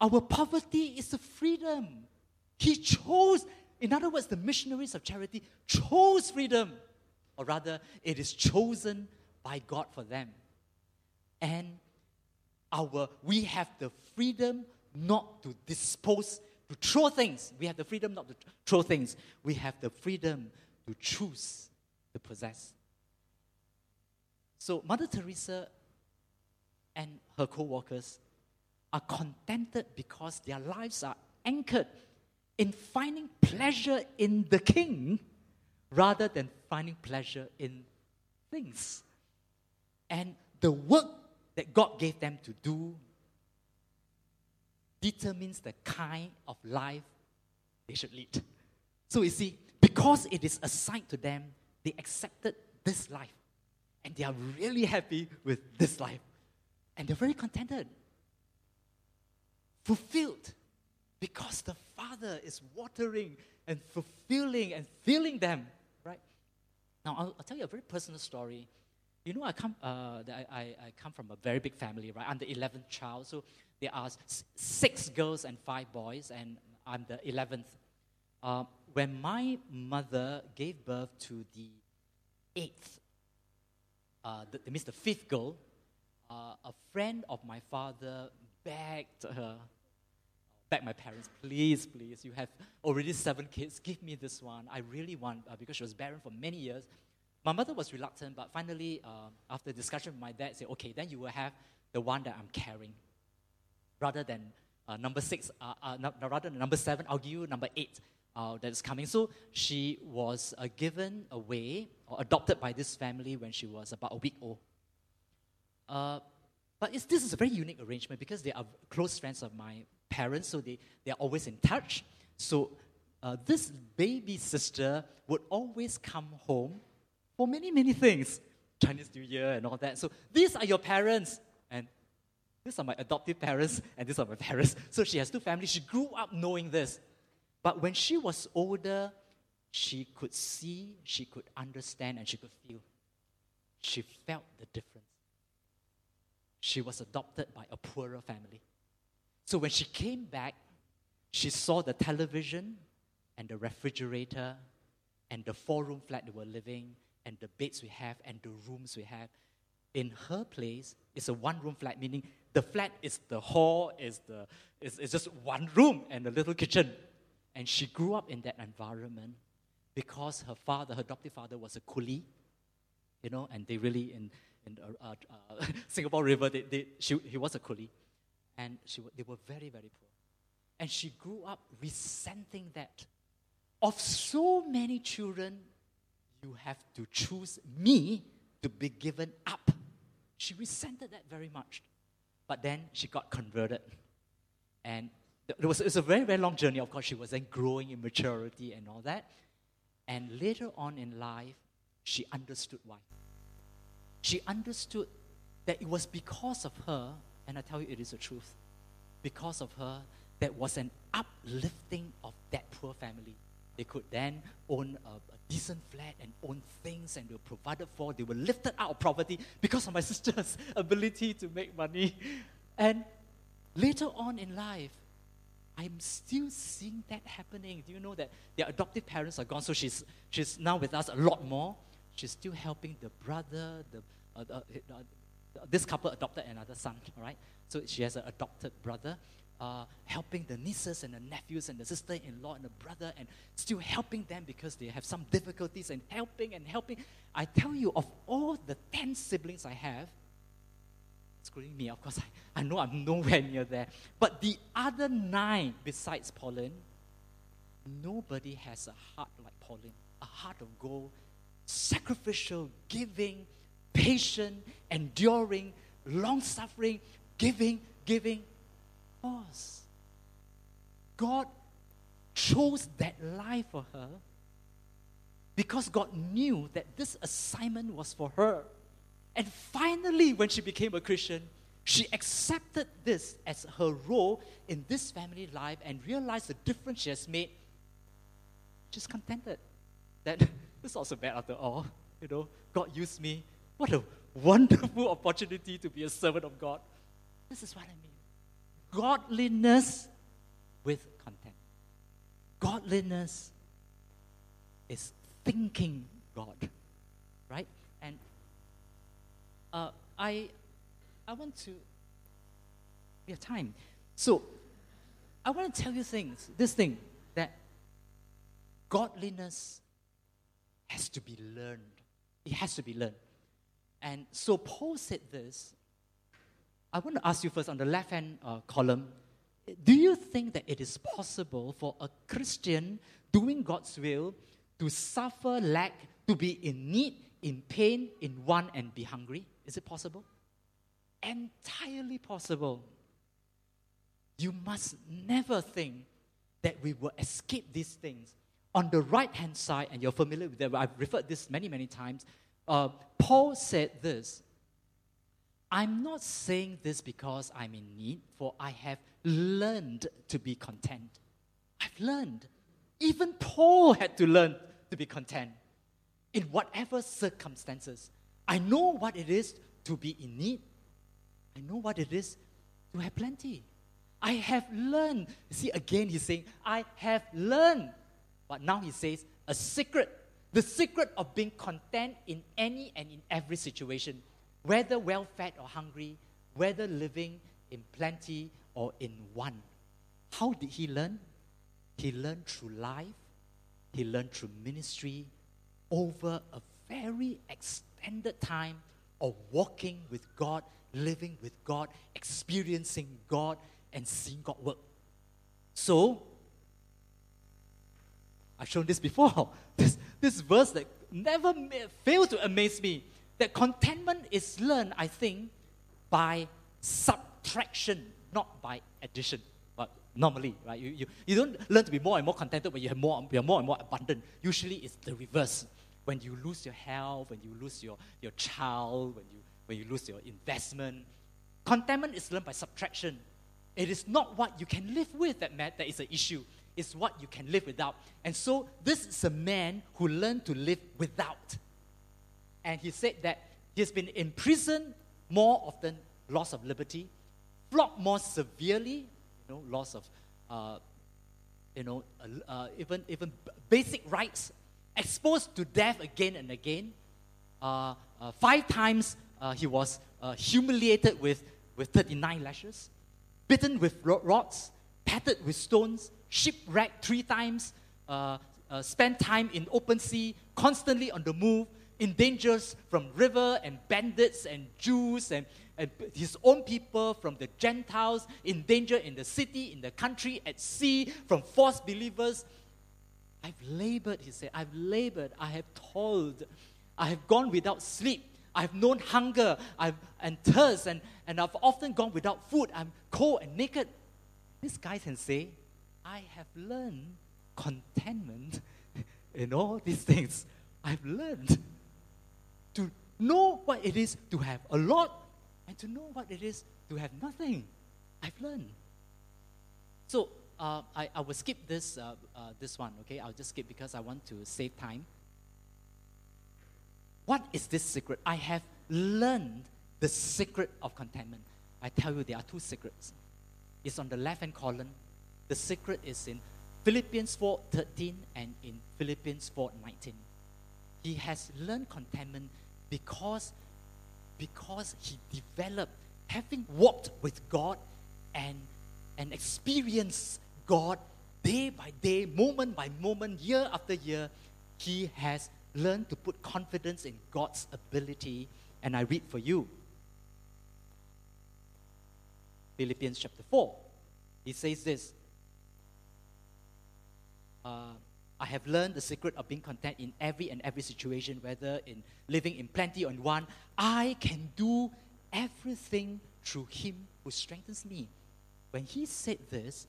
Our poverty is a freedom. He chose, in other words, the missionaries of charity chose freedom. Or rather, it is chosen by God for them. And our we have the freedom not to dispose, to throw things. We have the freedom not to throw things. We have the freedom to choose to possess. So Mother Teresa and her co-workers are contented because their lives are anchored in finding pleasure in the king rather than finding pleasure in things. And the work that God gave them to do determines the kind of life they should lead. So you see, because it is assigned to them, they accepted this life. And they are really happy with this life. And they're very contented, fulfilled, because the Father is watering and fulfilling and filling them, right? Now, I'll, I'll, tell you a very personal story. You know, I come, uh, I, I, I come from a very big family, right? I'm the 11th child. So there are six girls and five boys, and I'm the 11th. Uh, when my mother gave birth to the eighth, uh, the, that means the fifth girl, uh, a friend of my father begged her, begged my parents, please, please, you have already seven kids, give me this one. I really want, uh, because she was barren for many years. My mother was reluctant, but finally, uh, after discussion with my dad, said, okay, then you will have the one that I'm carrying. Rather than uh, number six, uh, uh, rather than number seven, I'll give you number eight uh, that is coming. So she was uh, given away or adopted by this family when she was about a week old. Uh, but this is a very unique arrangement because they are close friends of my parents, so they, they are always in touch. So uh, this baby sister would always come home for many, many things Chinese New Year and all that. So these are your parents, and these are my adoptive parents, and these are my parents. So she has two families. She grew up knowing this. But when she was older, she could see, she could understand, and she could feel. She felt the difference. She was adopted by a poorer family. So when she came back, she saw the television and the refrigerator and the four room flat they were living and the beds we have and the rooms we have. In her place, it's a one room flat, meaning the flat is the hall, is the is, is just one room and a little kitchen. And she grew up in that environment because her father, her adoptive father, was a coolie, you know, and they really, in, in uh, uh, (laughs) Singapore River, they, they, she, he was a coolie. And she, they were very, very poor. And she grew up resenting that. Of so many children, you have to choose me to be given up. She resented that very much. But then she got converted. And it was, it was a very, very long journey. Of course, she was then growing in maturity and all that. And later on in life, she understood why. She understood that it was because of her, and I tell you it is the truth, because of her, that was an uplifting of that poor family. They could then own a, a, decent flat and own things and they were provided for. They were lifted out of poverty because of my (laughs) sister's ability to make money. And later on in life, I'm still seeing that happening. Do you know that their adoptive parents are gone? So she's, she's now with us a lot more. She's still helping the brother, the, uh, uh, uh, this couple adopted another son, all right? So she has an adopted brother, uh, helping the nieces and the nephews and the sister in law and the brother, and still helping them because they have some difficulties and helping and helping. I tell you, of all the 10 siblings I have, excluding me, of course, I, I know I'm nowhere near there. But the other nine, besides Pauline, nobody has a heart like Pauline, a heart of gold, sacrificial, giving, patient, enduring, long suffering, giving, giving. Pause. God chose that life for her because God knew that this assignment was for her. And finally, when she became a Christian, she accepted this as her role in this family life and realized the difference she has made. She's contented that (laughs) this is also bad after all. You know, God used me. What a (laughs) wonderful opportunity to be a servant of God. This is what I mean. Godliness with content. Godliness is thinking God, right? And uh, I, I want to, we have time. So, I want to tell you things, this thing, that godliness has to be learned. It has to be learned. And so Paul said this. I want to ask you first on the left hand uh, column do you think that it is possible for a Christian doing God's will to suffer lack, to be in need, in pain, in want, and be hungry? Is it possible? Entirely possible. You must never think that we will escape these things. On the right hand side, and you're familiar with that, I've referred this many, many times. Uh, Paul said this I'm not saying this because I'm in need, for I have learned to be content. I've learned. Even Paul had to learn to be content. in whatever circumstances. I know what it is to be in need. I know what it is to have plenty. I have learned. See, again, he's saying, I have learned. But now he says, a secret. The secret of being content in any and in every situation, whether well fed or hungry, whether living in plenty or in want. How did he learn? He learned through life, he learned through ministry over a very extended time of walking with God, living with God, experiencing God, and seeing God work. So, I've shown this before. (laughs) This, this verse that never failed to amaze me that contentment is learned, I think, by subtraction, not by addition. But normally, right? You, you, you don't learn to be more and more contented when you have more, you're more and more abundant. Usually, it's the reverse. When you lose your health, when you lose your, your child, when you, when you lose your investment, contentment is learned by subtraction. It is not what you can live with that, that is an issue. It's what you can live without. And so, this is a man who learned to live without. And he said that he has been imprisoned more often, loss of liberty, flogged more severely, you know, loss of, uh, you know, uh, uh, even, even basic rights, exposed to death again and again. Uh, uh, five times uh, he was humiliated with, with 39 lashes, bitten with rods, patted with stones, shipwrecked three times, spent time in open sea, constantly on the move, in dangers from river and bandits and Jews and and his own people, from the Gentiles, in danger in the city, in the country, at sea, from false believers. I've labored, he said. I've labored. I have toiled. I have gone without sleep. I've known hunger I've, and thirst, and, and I've often gone without food. I'm cold and naked. This guy can say, I have learned contentment (laughs) in all these things. I've learned know what it is to have a lot and to know what it is to have nothing. I've learned. So uh, I, I will skip this, uh, uh, this one, okay? I'll just skip because I want to save time. What is this secret? I have learned the secret of contentment. I tell you, there are two secrets. It's on the left hand column. The secret is in Philippians 4:13 and in Philippians 4:19. He has learned contentment because because he developed, having walked with God and, and experienced God day by day, moment by moment, year after year, he has learned to put confidence in God's ability. And I read for you Philippians chapter 4. He says this. Uh, I have learned the secret of being content in every and every situation, whether in living in plenty or in want. I can do everything through Him who strengthens me. When he said this,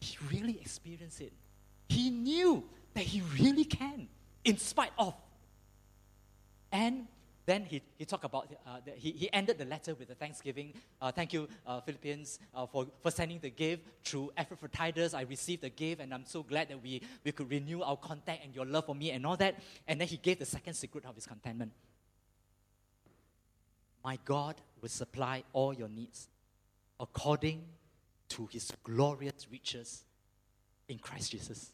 he really experienced it. He knew that he really can, in spite of. And then he, he talked about, uh, the, he, he ended the letter with a thanksgiving. Uh, thank you, uh, uh, for, for sending the gift. Through Epaphroditus, I received the gift, and I'm so glad that we, we could renew our contact and your love for me and all that. And then he gave the second secret of his contentment. My God will supply all your needs according to his glorious riches in Christ Jesus.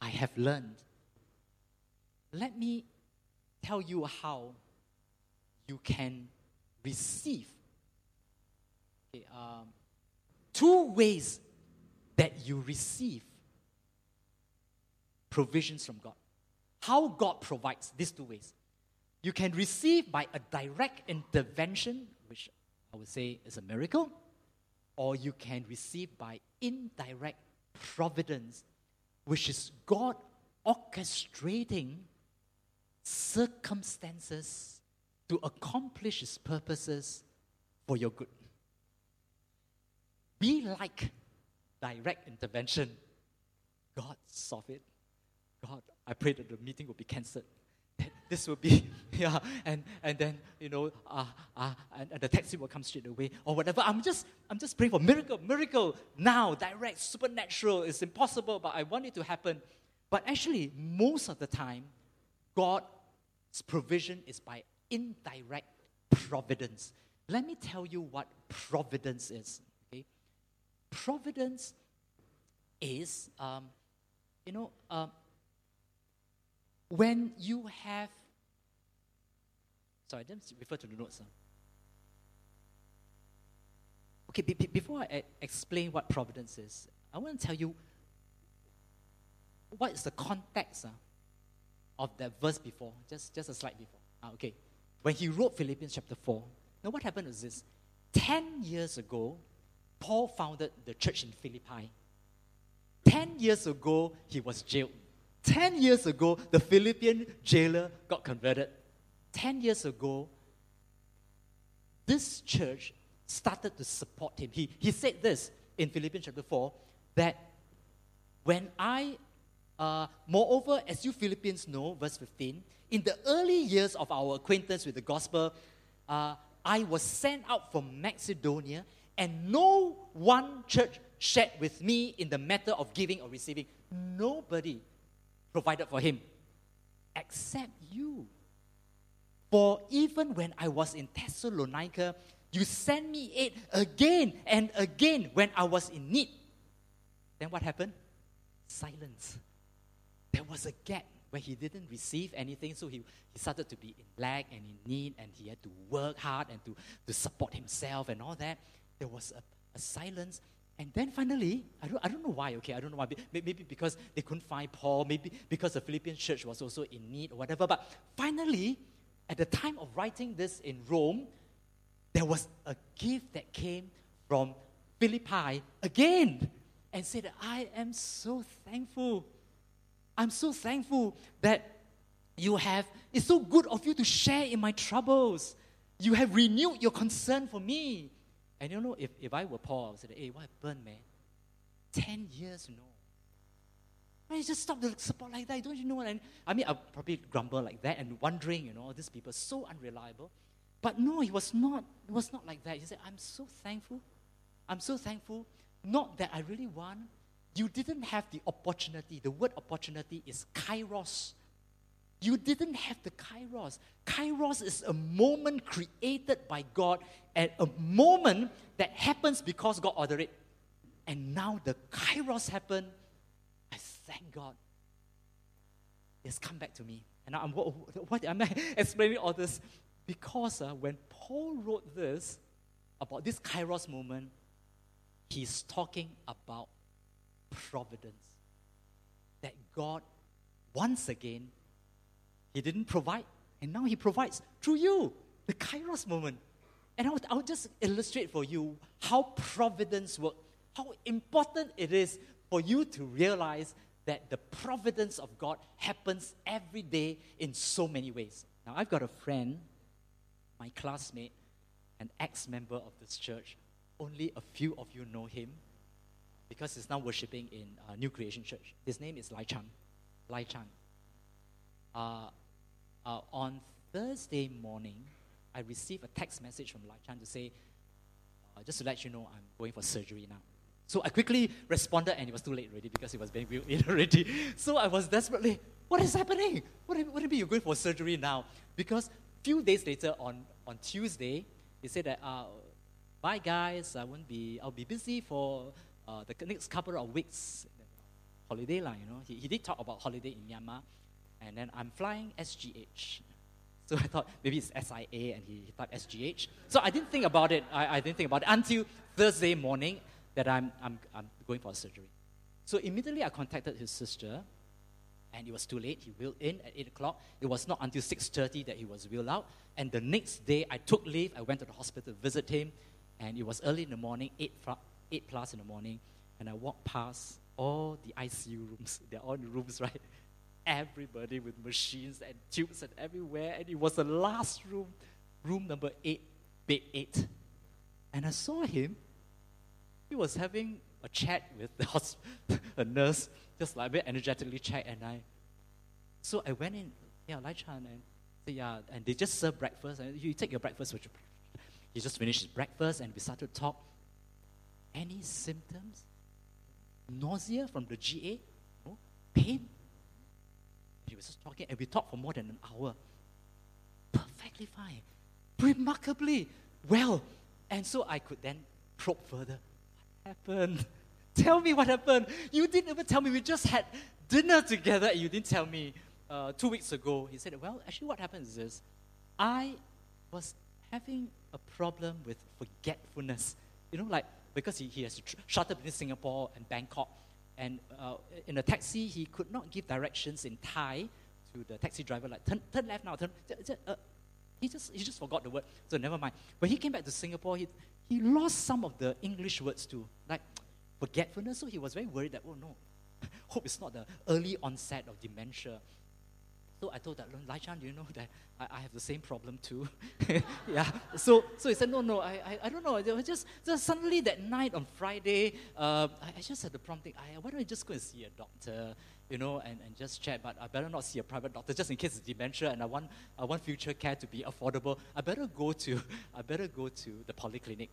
I have learned. Let me tell you how you can receive. Okay, um, two ways that you receive provisions from God. How God provides these two ways. You can receive by a direct intervention, which I would say is a miracle, or you can receive by indirect providence, which is God orchestrating circumstances to accomplish His purposes for your good. Be like direct intervention. God, solve it. God, I pray that the meeting will be cancelled. That this will be, (laughs) yeah, and, and then, you know, uh, uh, and, and the taxi will come straight away or whatever. I'm just, I'm just praying for miracle, miracle now, direct, supernatural. It's impossible, but I want it to happen. But actually, most of the time, God's provision is by indirect providence. Let me tell you what providence is. Okay? Providence is, um, you know, uh, when you have. Sorry, I didn't refer to the notes. Huh? Okay, be, be, before I explain what providence is, I want to tell you what is the context uh, of that verse before, just, just a slide before. Uh, okay, when he wrote Philippians chapter 4, now what happened was this 10 years ago, Paul founded the church in Philippi. 10 years ago, he was jailed. 10 years ago, the Philippian jailer got converted. 10 years ago, this church started to support him. He, he said this in Philippians chapter 4 that when I, uh, moreover, as you Philippians know, verse 15, in the early years of our acquaintance with the gospel, uh, I was sent out from Macedonia, and no one church shared with me in the matter of giving or receiving. Nobody provided for him except you. For even when I was in Thessalonica, you sent me aid again and again when I was in need. Then what happened? Silence. There was a gap where he didn't receive anything, so he, he started to be in lack and in need, and he had to work hard and to, to support himself and all that. There was a, a silence. And then finally, I don't, I don't know why, okay, I don't know why. Maybe because they couldn't find Paul, maybe because the Philippian church was also in need or whatever. But finally, at the time of writing this in Rome, there was a gift that came from Philippi again and said, I am so thankful. I'm so thankful that you have, it's so good of you to share in my troubles. You have renewed your concern for me. And you know, if, if I were Paul, I would say, hey, what happened, man? 10 years, know. Why you just stop the support like that? Don't you know what I I mean, I'll probably grumble like that and wondering, you know, these people are so unreliable. But no, he was not, it was not like that. He said, I'm so thankful. I'm so thankful. Not that I really want. You didn't have the opportunity. The word opportunity is kairos. You didn't have the kairos. Kairos is a moment created by God and a moment that happens because God ordered it. And now the kairos happened. I thank God. It's come back to me. And now I'm, what, what am I (laughs) explaining all this? Because uh, when Paul wrote this, about this kairos moment, he's talking about providence. That God, once again, he didn't provide, and now he provides through you, the kairos moment. And I would, I would just illustrate for you how providence works, how important it is for you to realize that the providence of God happens every day in so many ways. Now, I've got a friend my classmate, an ex member of this church. Only a few of you know him because he's now worshiping in uh, New Creation Church. His name is Lai Chan. Lai Chan. Uh, uh, on Thursday morning, I received a text message from Lai Chan to say, uh, just to let you know, I'm going for surgery now. So I quickly responded, and it was too late already because it was being wheeled in (laughs) already. So I was desperately, what is happening? What, what do you mean you're going for surgery now? Because few days later, on, on Tuesday, he said that, uh, bye guys, I won't be, I'll be busy for uh, the next couple of weeks. Holiday line, you know. He, he did talk about holiday in Myanmar. And then I'm flying SGH. (laughs) So I thought maybe it's SIA and he, he typed SGH. So I didn't think about it. I, I didn't think about it until Thursday morning that I'm, I'm, I'm going for surgery. So immediately I contacted his sister and it was too late. He wheeled in at 8 o'clock. It was not until 6.30 that he was wheeled out. And the next day, I took leave. I went to the hospital to visit him. And it was early in the morning, 8, 8 plus in the morning. And I walked past all the ICU rooms. They're all the rooms, (laughs) right? Everybody with machines and tubes and everywhere. And it was the last room, room number 8, bed 8. And I saw him. He was having a chat with the (laughs) hospital, (laughs) a nurse just like a bit energetically chat, and I, so I went in, yeah, Lai Chan, and yeah, and they just serve breakfast, and you take your breakfast, which he just finished his breakfast, and we started to talk. Any symptoms? Nausea from the GA? No. Pain? He was just talking, and we talked for more than an hour. Perfectly fine. Remarkably well. And so I could then probe further. What happened? (laughs) Tell me what happened. You didn't even tell me. We just had dinner together and you didn't tell me. Uh, two weeks ago, he said, Well, actually, what happened is this. I was having a problem with forgetfulness. You know, like, because he, he has tr- shuttle between Singapore and Bangkok. And uh, in a taxi, he could not give directions in Thai to the taxi driver, like, turn, turn left now, turn. Uh, he, just, he just forgot the word, so never mind. When he came back to Singapore, he, he lost some of the English words too, like forgetfulness. So he was very worried that, oh no, (laughs) hope it's not the early onset of dementia. I told that, Lai Chan, you know that I, I have the same problem too? (laughs) yeah. So, so he said, no, no, I, I, I don't know. It was just, just suddenly that night on Friday, uh, I, I, just had the prompting, I, why don't I just go and see a doctor, you know, and, and just check, but I better not see a private doctor just in case it's dementia and I want, I want future care to be affordable. I better go to, (laughs) I better go to the polyclinic.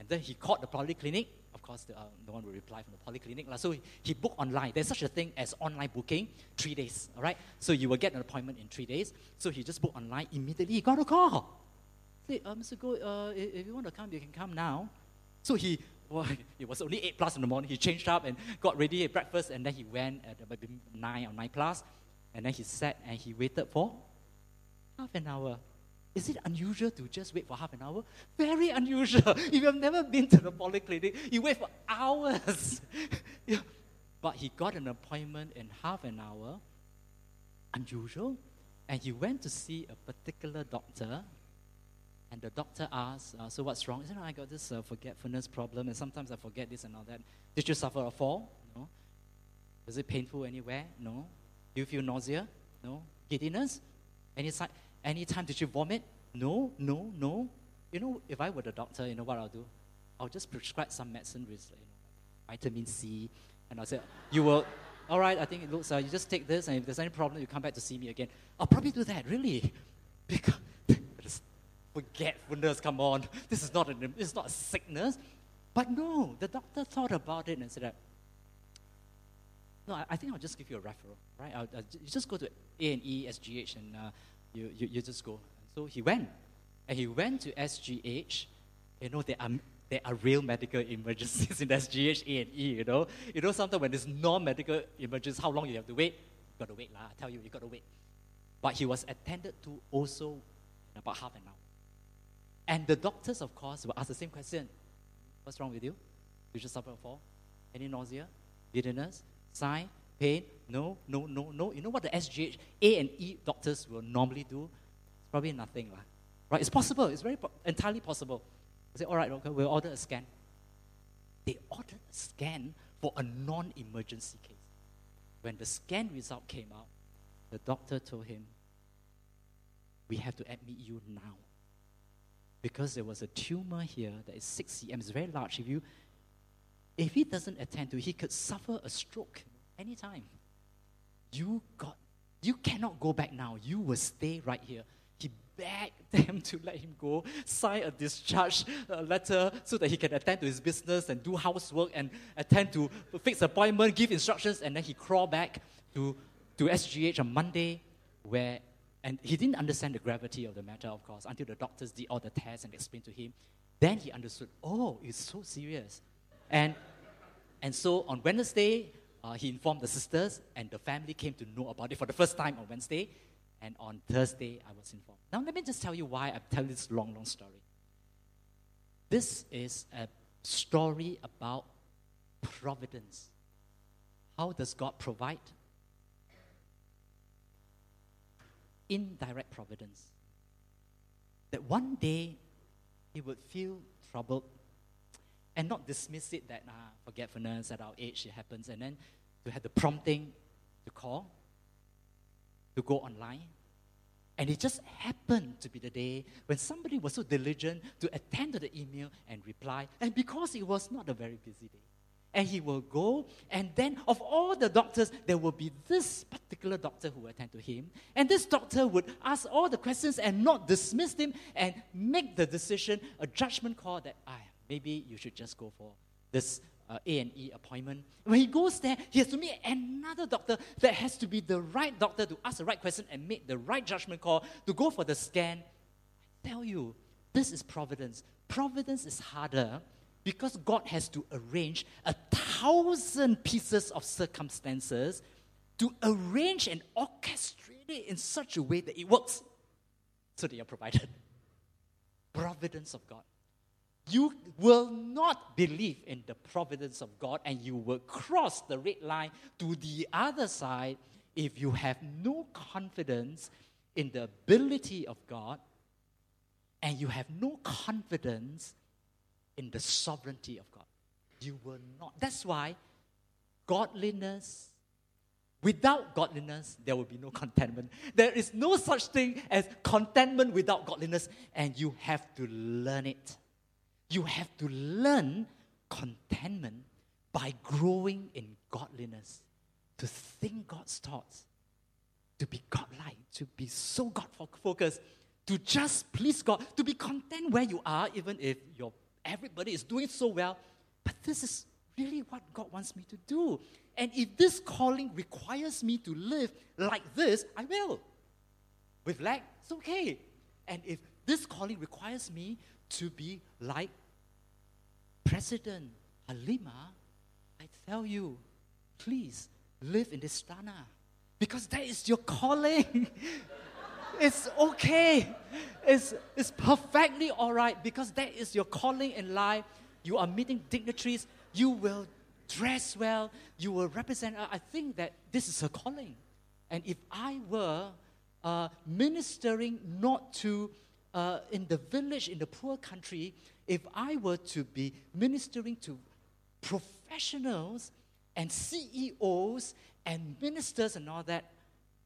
And then he called the polyclinic. Of course, the, uh, no one will reply from the polyclinic. So he, he booked online. There's such a thing as online booking, three days. All right. So you will get an appointment in three days. So he just booked online. Immediately, he got a call. Say, uh, Mr. Goh, uh, if you want to come, you can come now. So he, (laughs) well, it was only 8 plus in the morning. He changed up and got ready at breakfast. And then he went at about 9 or 9 plus. And then he sat and he waited for half an hour. Is it unusual to just wait for half an hour? Very unusual. (laughs) If you have never been to the polyclinic, you wait for hours. (laughs) yeah. But he got an appointment in half an hour. Unusual. And he went to see a particular doctor. And the doctor asked, uh, So what's wrong? He said, I got this uh, forgetfulness problem, and sometimes I forget this and all that. Did you suffer a fall? No. Is it painful anywhere? No. Do you feel nausea? No. Giddiness? Any side? Anytime did you vomit? No, no, no. You know, if I were the doctor, you know what I'll do? I'll just prescribe some medicine with you know, vitamin C, and I'll say, you will, all right, I think it looks, uh, you just take this, and if there's any problem, you come back to see me again. I'll probably do that, really. (laughs) Because (laughs) forgetfulness, come on. This is not, a, this is not a sickness. But no, the doctor thought about it and said that, no, I, I think I'll just give you a referral, right? I'll, I'll, you just go to A&E, SGH, and uh, you, you, you just go. So he went. And he went to SGH. You know, there are, there are real medical (laughs) emergencies in SGH, A&E, you know. You know, sometimes when there's non-medical emergency, how long you have to wait? You got to wait, lah. I tell you, you got to wait. But he was attended to also in about half an hour. And the doctors, of course, will ask the same question. What's wrong with you? You just suffer a fall? Any nausea? Giddiness? Sign? Pain? No, no, no, no. You know what the SGH, A and E doctors will normally do? It's probably nothing, lah. right? It's possible. It's very po- entirely possible. They say, all right, okay, we'll order a scan. They ordered a scan for a non-emergency case. When the scan result came out, the doctor told him, we have to admit you now. Because there was a tumor here that is 6 cm, it's very large. If you if he doesn't attend to it, he could suffer a stroke anytime. You got, you cannot go back now. You will stay right here. He begged (laughs) them to let him go, sign a discharge uh, letter so that he can attend to his business and do housework and attend to fix appointment, give instructions, and then he crawled back to, to SGH on Monday where and he didn't understand the gravity of the matter, of course, until the doctors did all the tests and explained to him. Then he understood, oh, it's so serious. And, and so on Wednesday, uh, he informed the sisters, and the family came to know about it for the first time on Wednesday. And on Thursday, I was informed. Now, let me just tell you why I'm telling this long, long story. This is a story about providence. How does God provide? Indirect providence. That one day he would feel troubled and not dismiss it that ah, forgetfulness at our age it happens, and then to have the prompting to call, to go online. And it just happened to be the day when somebody was so diligent to attend to the email and reply, and because it was not a very busy day. And he will go, and then of all the doctors, there will be this particular doctor who attend to him. And this doctor would ask all the questions and not dismiss him and make the decision, a judgment call that I maybe you should just go for this uh, A&E appointment. When he goes there, he has to meet another doctor that has to be the right doctor to ask the right question and make the right judgment call to go for the scan. I tell you, this is providence. Providence is harder because God has to arrange a thousand pieces of circumstances to arrange and orchestrate it in such a way that it works so that you're provided. (laughs) Providence of God. You will not believe in the providence of God and you will cross the red line to the other side if you have no confidence in the ability of God and you have no confidence in the sovereignty of God. You will not. That's why godliness, without godliness, there will be no contentment. There is no such thing as contentment without godliness, and you have to learn it. You have to learn contentment by growing in godliness, to think God's thoughts, to be godlike, to be so God focused, to just please God, to be content where you are, even if your everybody is doing so well. But this is really what God wants me to do. And if this calling requires me to live like this, I will. With lack, it's okay. And if this calling requires me to be like President Halima, I tell you, please live in this Istana. Because that is your calling. (laughs) it's okay. It's, it's perfectly all right because that is your calling in life. You are meeting dignitaries. You will dress well. You will represent. I think that this is a calling. And if I were uh, ministering not to uh, in the village, in the poor country, if I were to be ministering to professionals and CEOs and ministers and all that,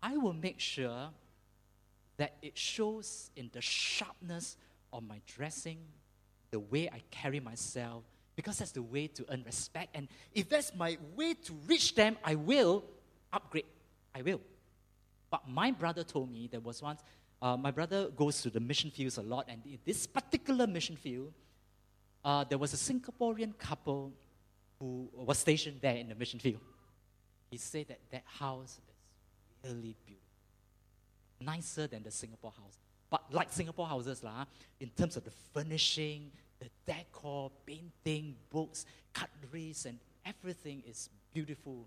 I will make sure that it shows in the sharpness of my dressing, the way I carry myself, because that's the way to earn respect. And if that's my way to reach them, I will upgrade. I will. But my brother told me there was once, uh, my brother goes to the mission fields a lot, and in this particular mission field, uh, there was a Singaporean couple who was stationed there in the mission field. He said that that house is really beautiful nicer than the Singapore house. But like Singapore houses, lah, in terms of the furnishing, the decor, painting, books, cutleries, and everything is beautiful.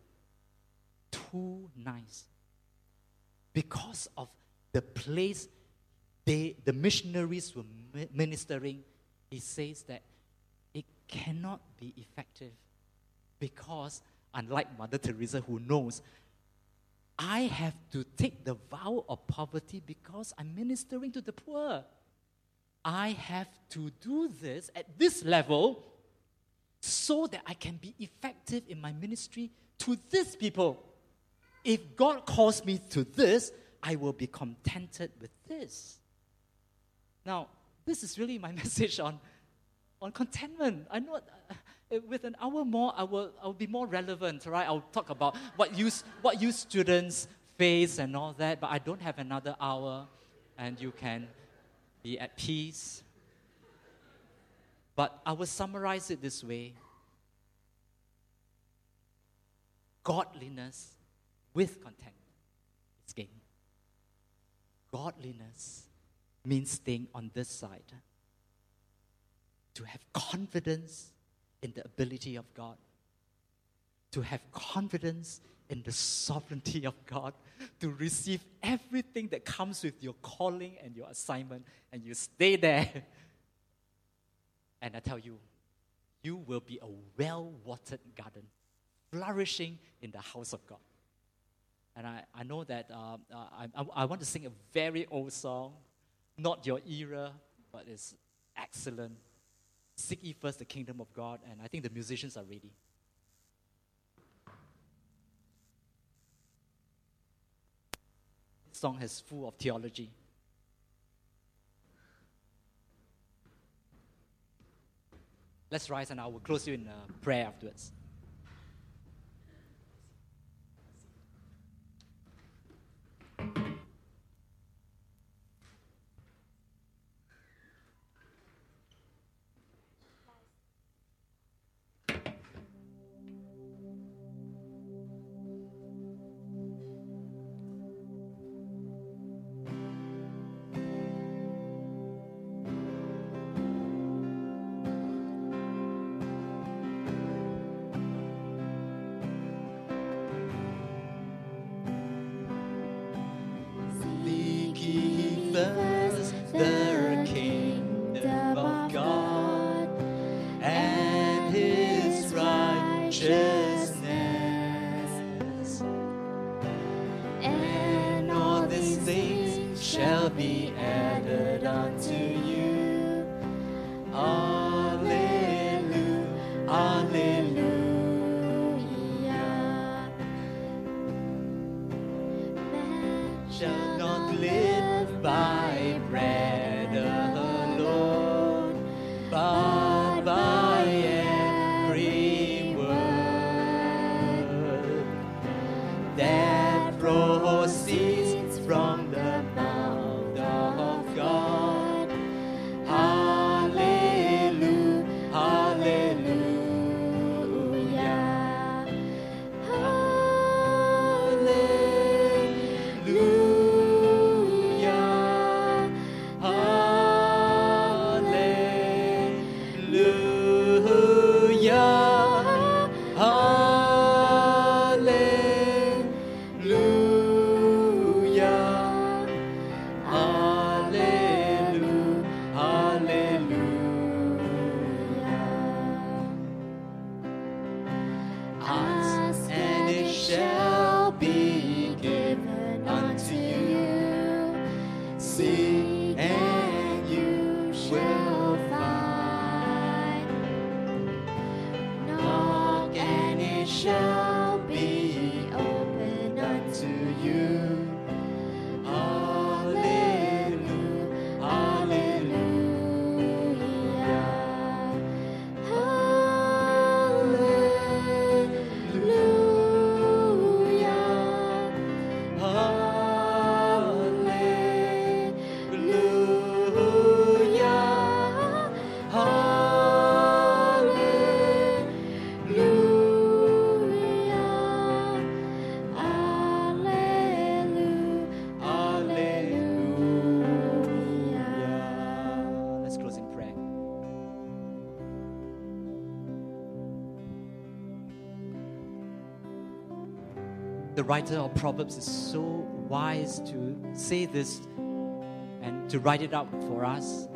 Too nice. Because of the place they, the missionaries were ministering, he says that it cannot be effective because, unlike Mother Teresa, who knows I have to take the vow of poverty because I'm ministering to the poor. I have to do this at this level so that I can be effective in my ministry to these people. If God calls me to this, I will be contented with this. Now, this is really my (laughs) message on, on contentment. I know uh, uh, with an hour more, I will, I will be more relevant, right? I'll talk about what you, what you students face and all that, but I don't have another hour, and you can be at peace. But I will summarize it this way Godliness with contentment is gain. Godliness means staying on this side. To have confidence in the ability of God, to have confidence in the sovereignty of God, to receive everything that comes with your calling and your assignment, and you stay there. And I tell you, you will be a well watered garden, flourishing in the house of God. And I, I know that uh, I, I, I want to sing a very old song, not your era, but it's excellent. Seek ye first the kingdom of God, and I think the musicians are ready. This song is full of theology. Let's rise and I will close you in a prayer afterwards. Writer of Proverbs is so wise to say this and to write it out for us.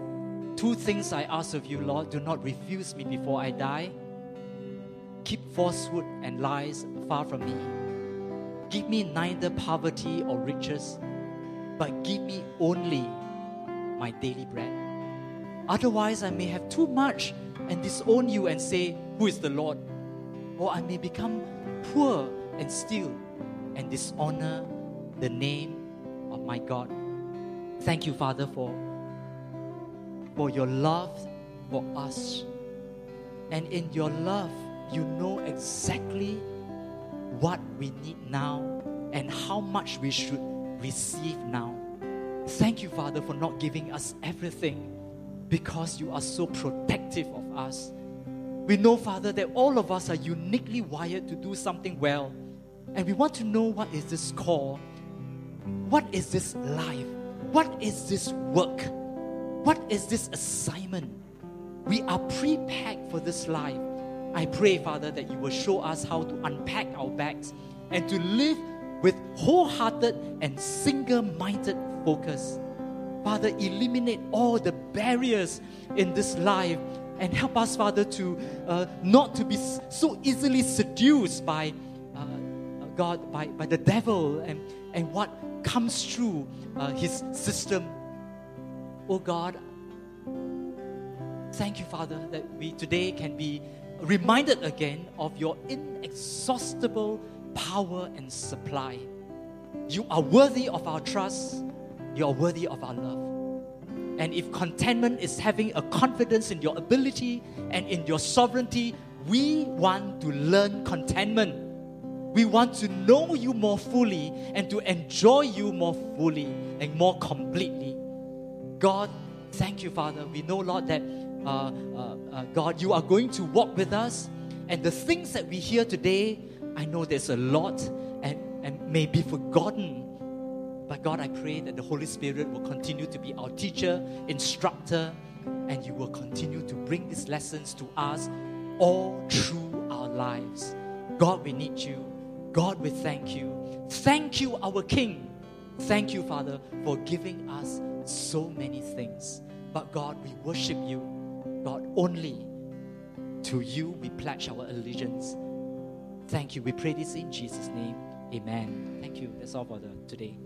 Two things I ask of you, Lord do not refuse me before I die. Keep falsehood and lies far from me. Give me neither poverty or riches, but give me only my daily bread. Otherwise, I may have too much and disown you and say, Who is the Lord? Or I may become poor and steal and dishonor the name of my God. Thank you, Father, for, for your love for us. And in your love, you know exactly what we need now and how much we should receive now. Thank you, Father, for not giving us everything because you are so protective of us. We know, Father, that all of us are uniquely wired to do something well. And we want to know what is this call? What is this life? What is this work? What is this assignment? We are prepared for this life. I pray, Father, that you will show us how to unpack our bags and to live with wholehearted and single minded focus. Father, eliminate all the barriers in this life and help us, Father, to uh, not to be so easily seduced by God, by, by the devil and, and what comes through uh, his system. Oh God, thank you, Father, that we today can be reminded again of your inexhaustible power and supply. You are worthy of our trust, you are worthy of our love. And if contentment is having a confidence in your ability and in your sovereignty, we want to learn contentment. We want to know you more fully and to enjoy you more fully and more completely. God, thank you, Father. We know, Lord, that uh, uh, uh, God, you are going to walk with us. And the things that we hear today, I know there's a lot and, and may be forgotten. But God, I pray that the Holy Spirit will continue to be our teacher, instructor, and you will continue to bring these lessons to us all through our lives. God, we need you. God, we thank you. Thank you, our King. Thank you, Father, for giving us so many things. But God, we worship you. God, only to you we pledge our allegiance. Thank you. We pray this in Jesus' name. Amen. Thank you. That's all for the, today.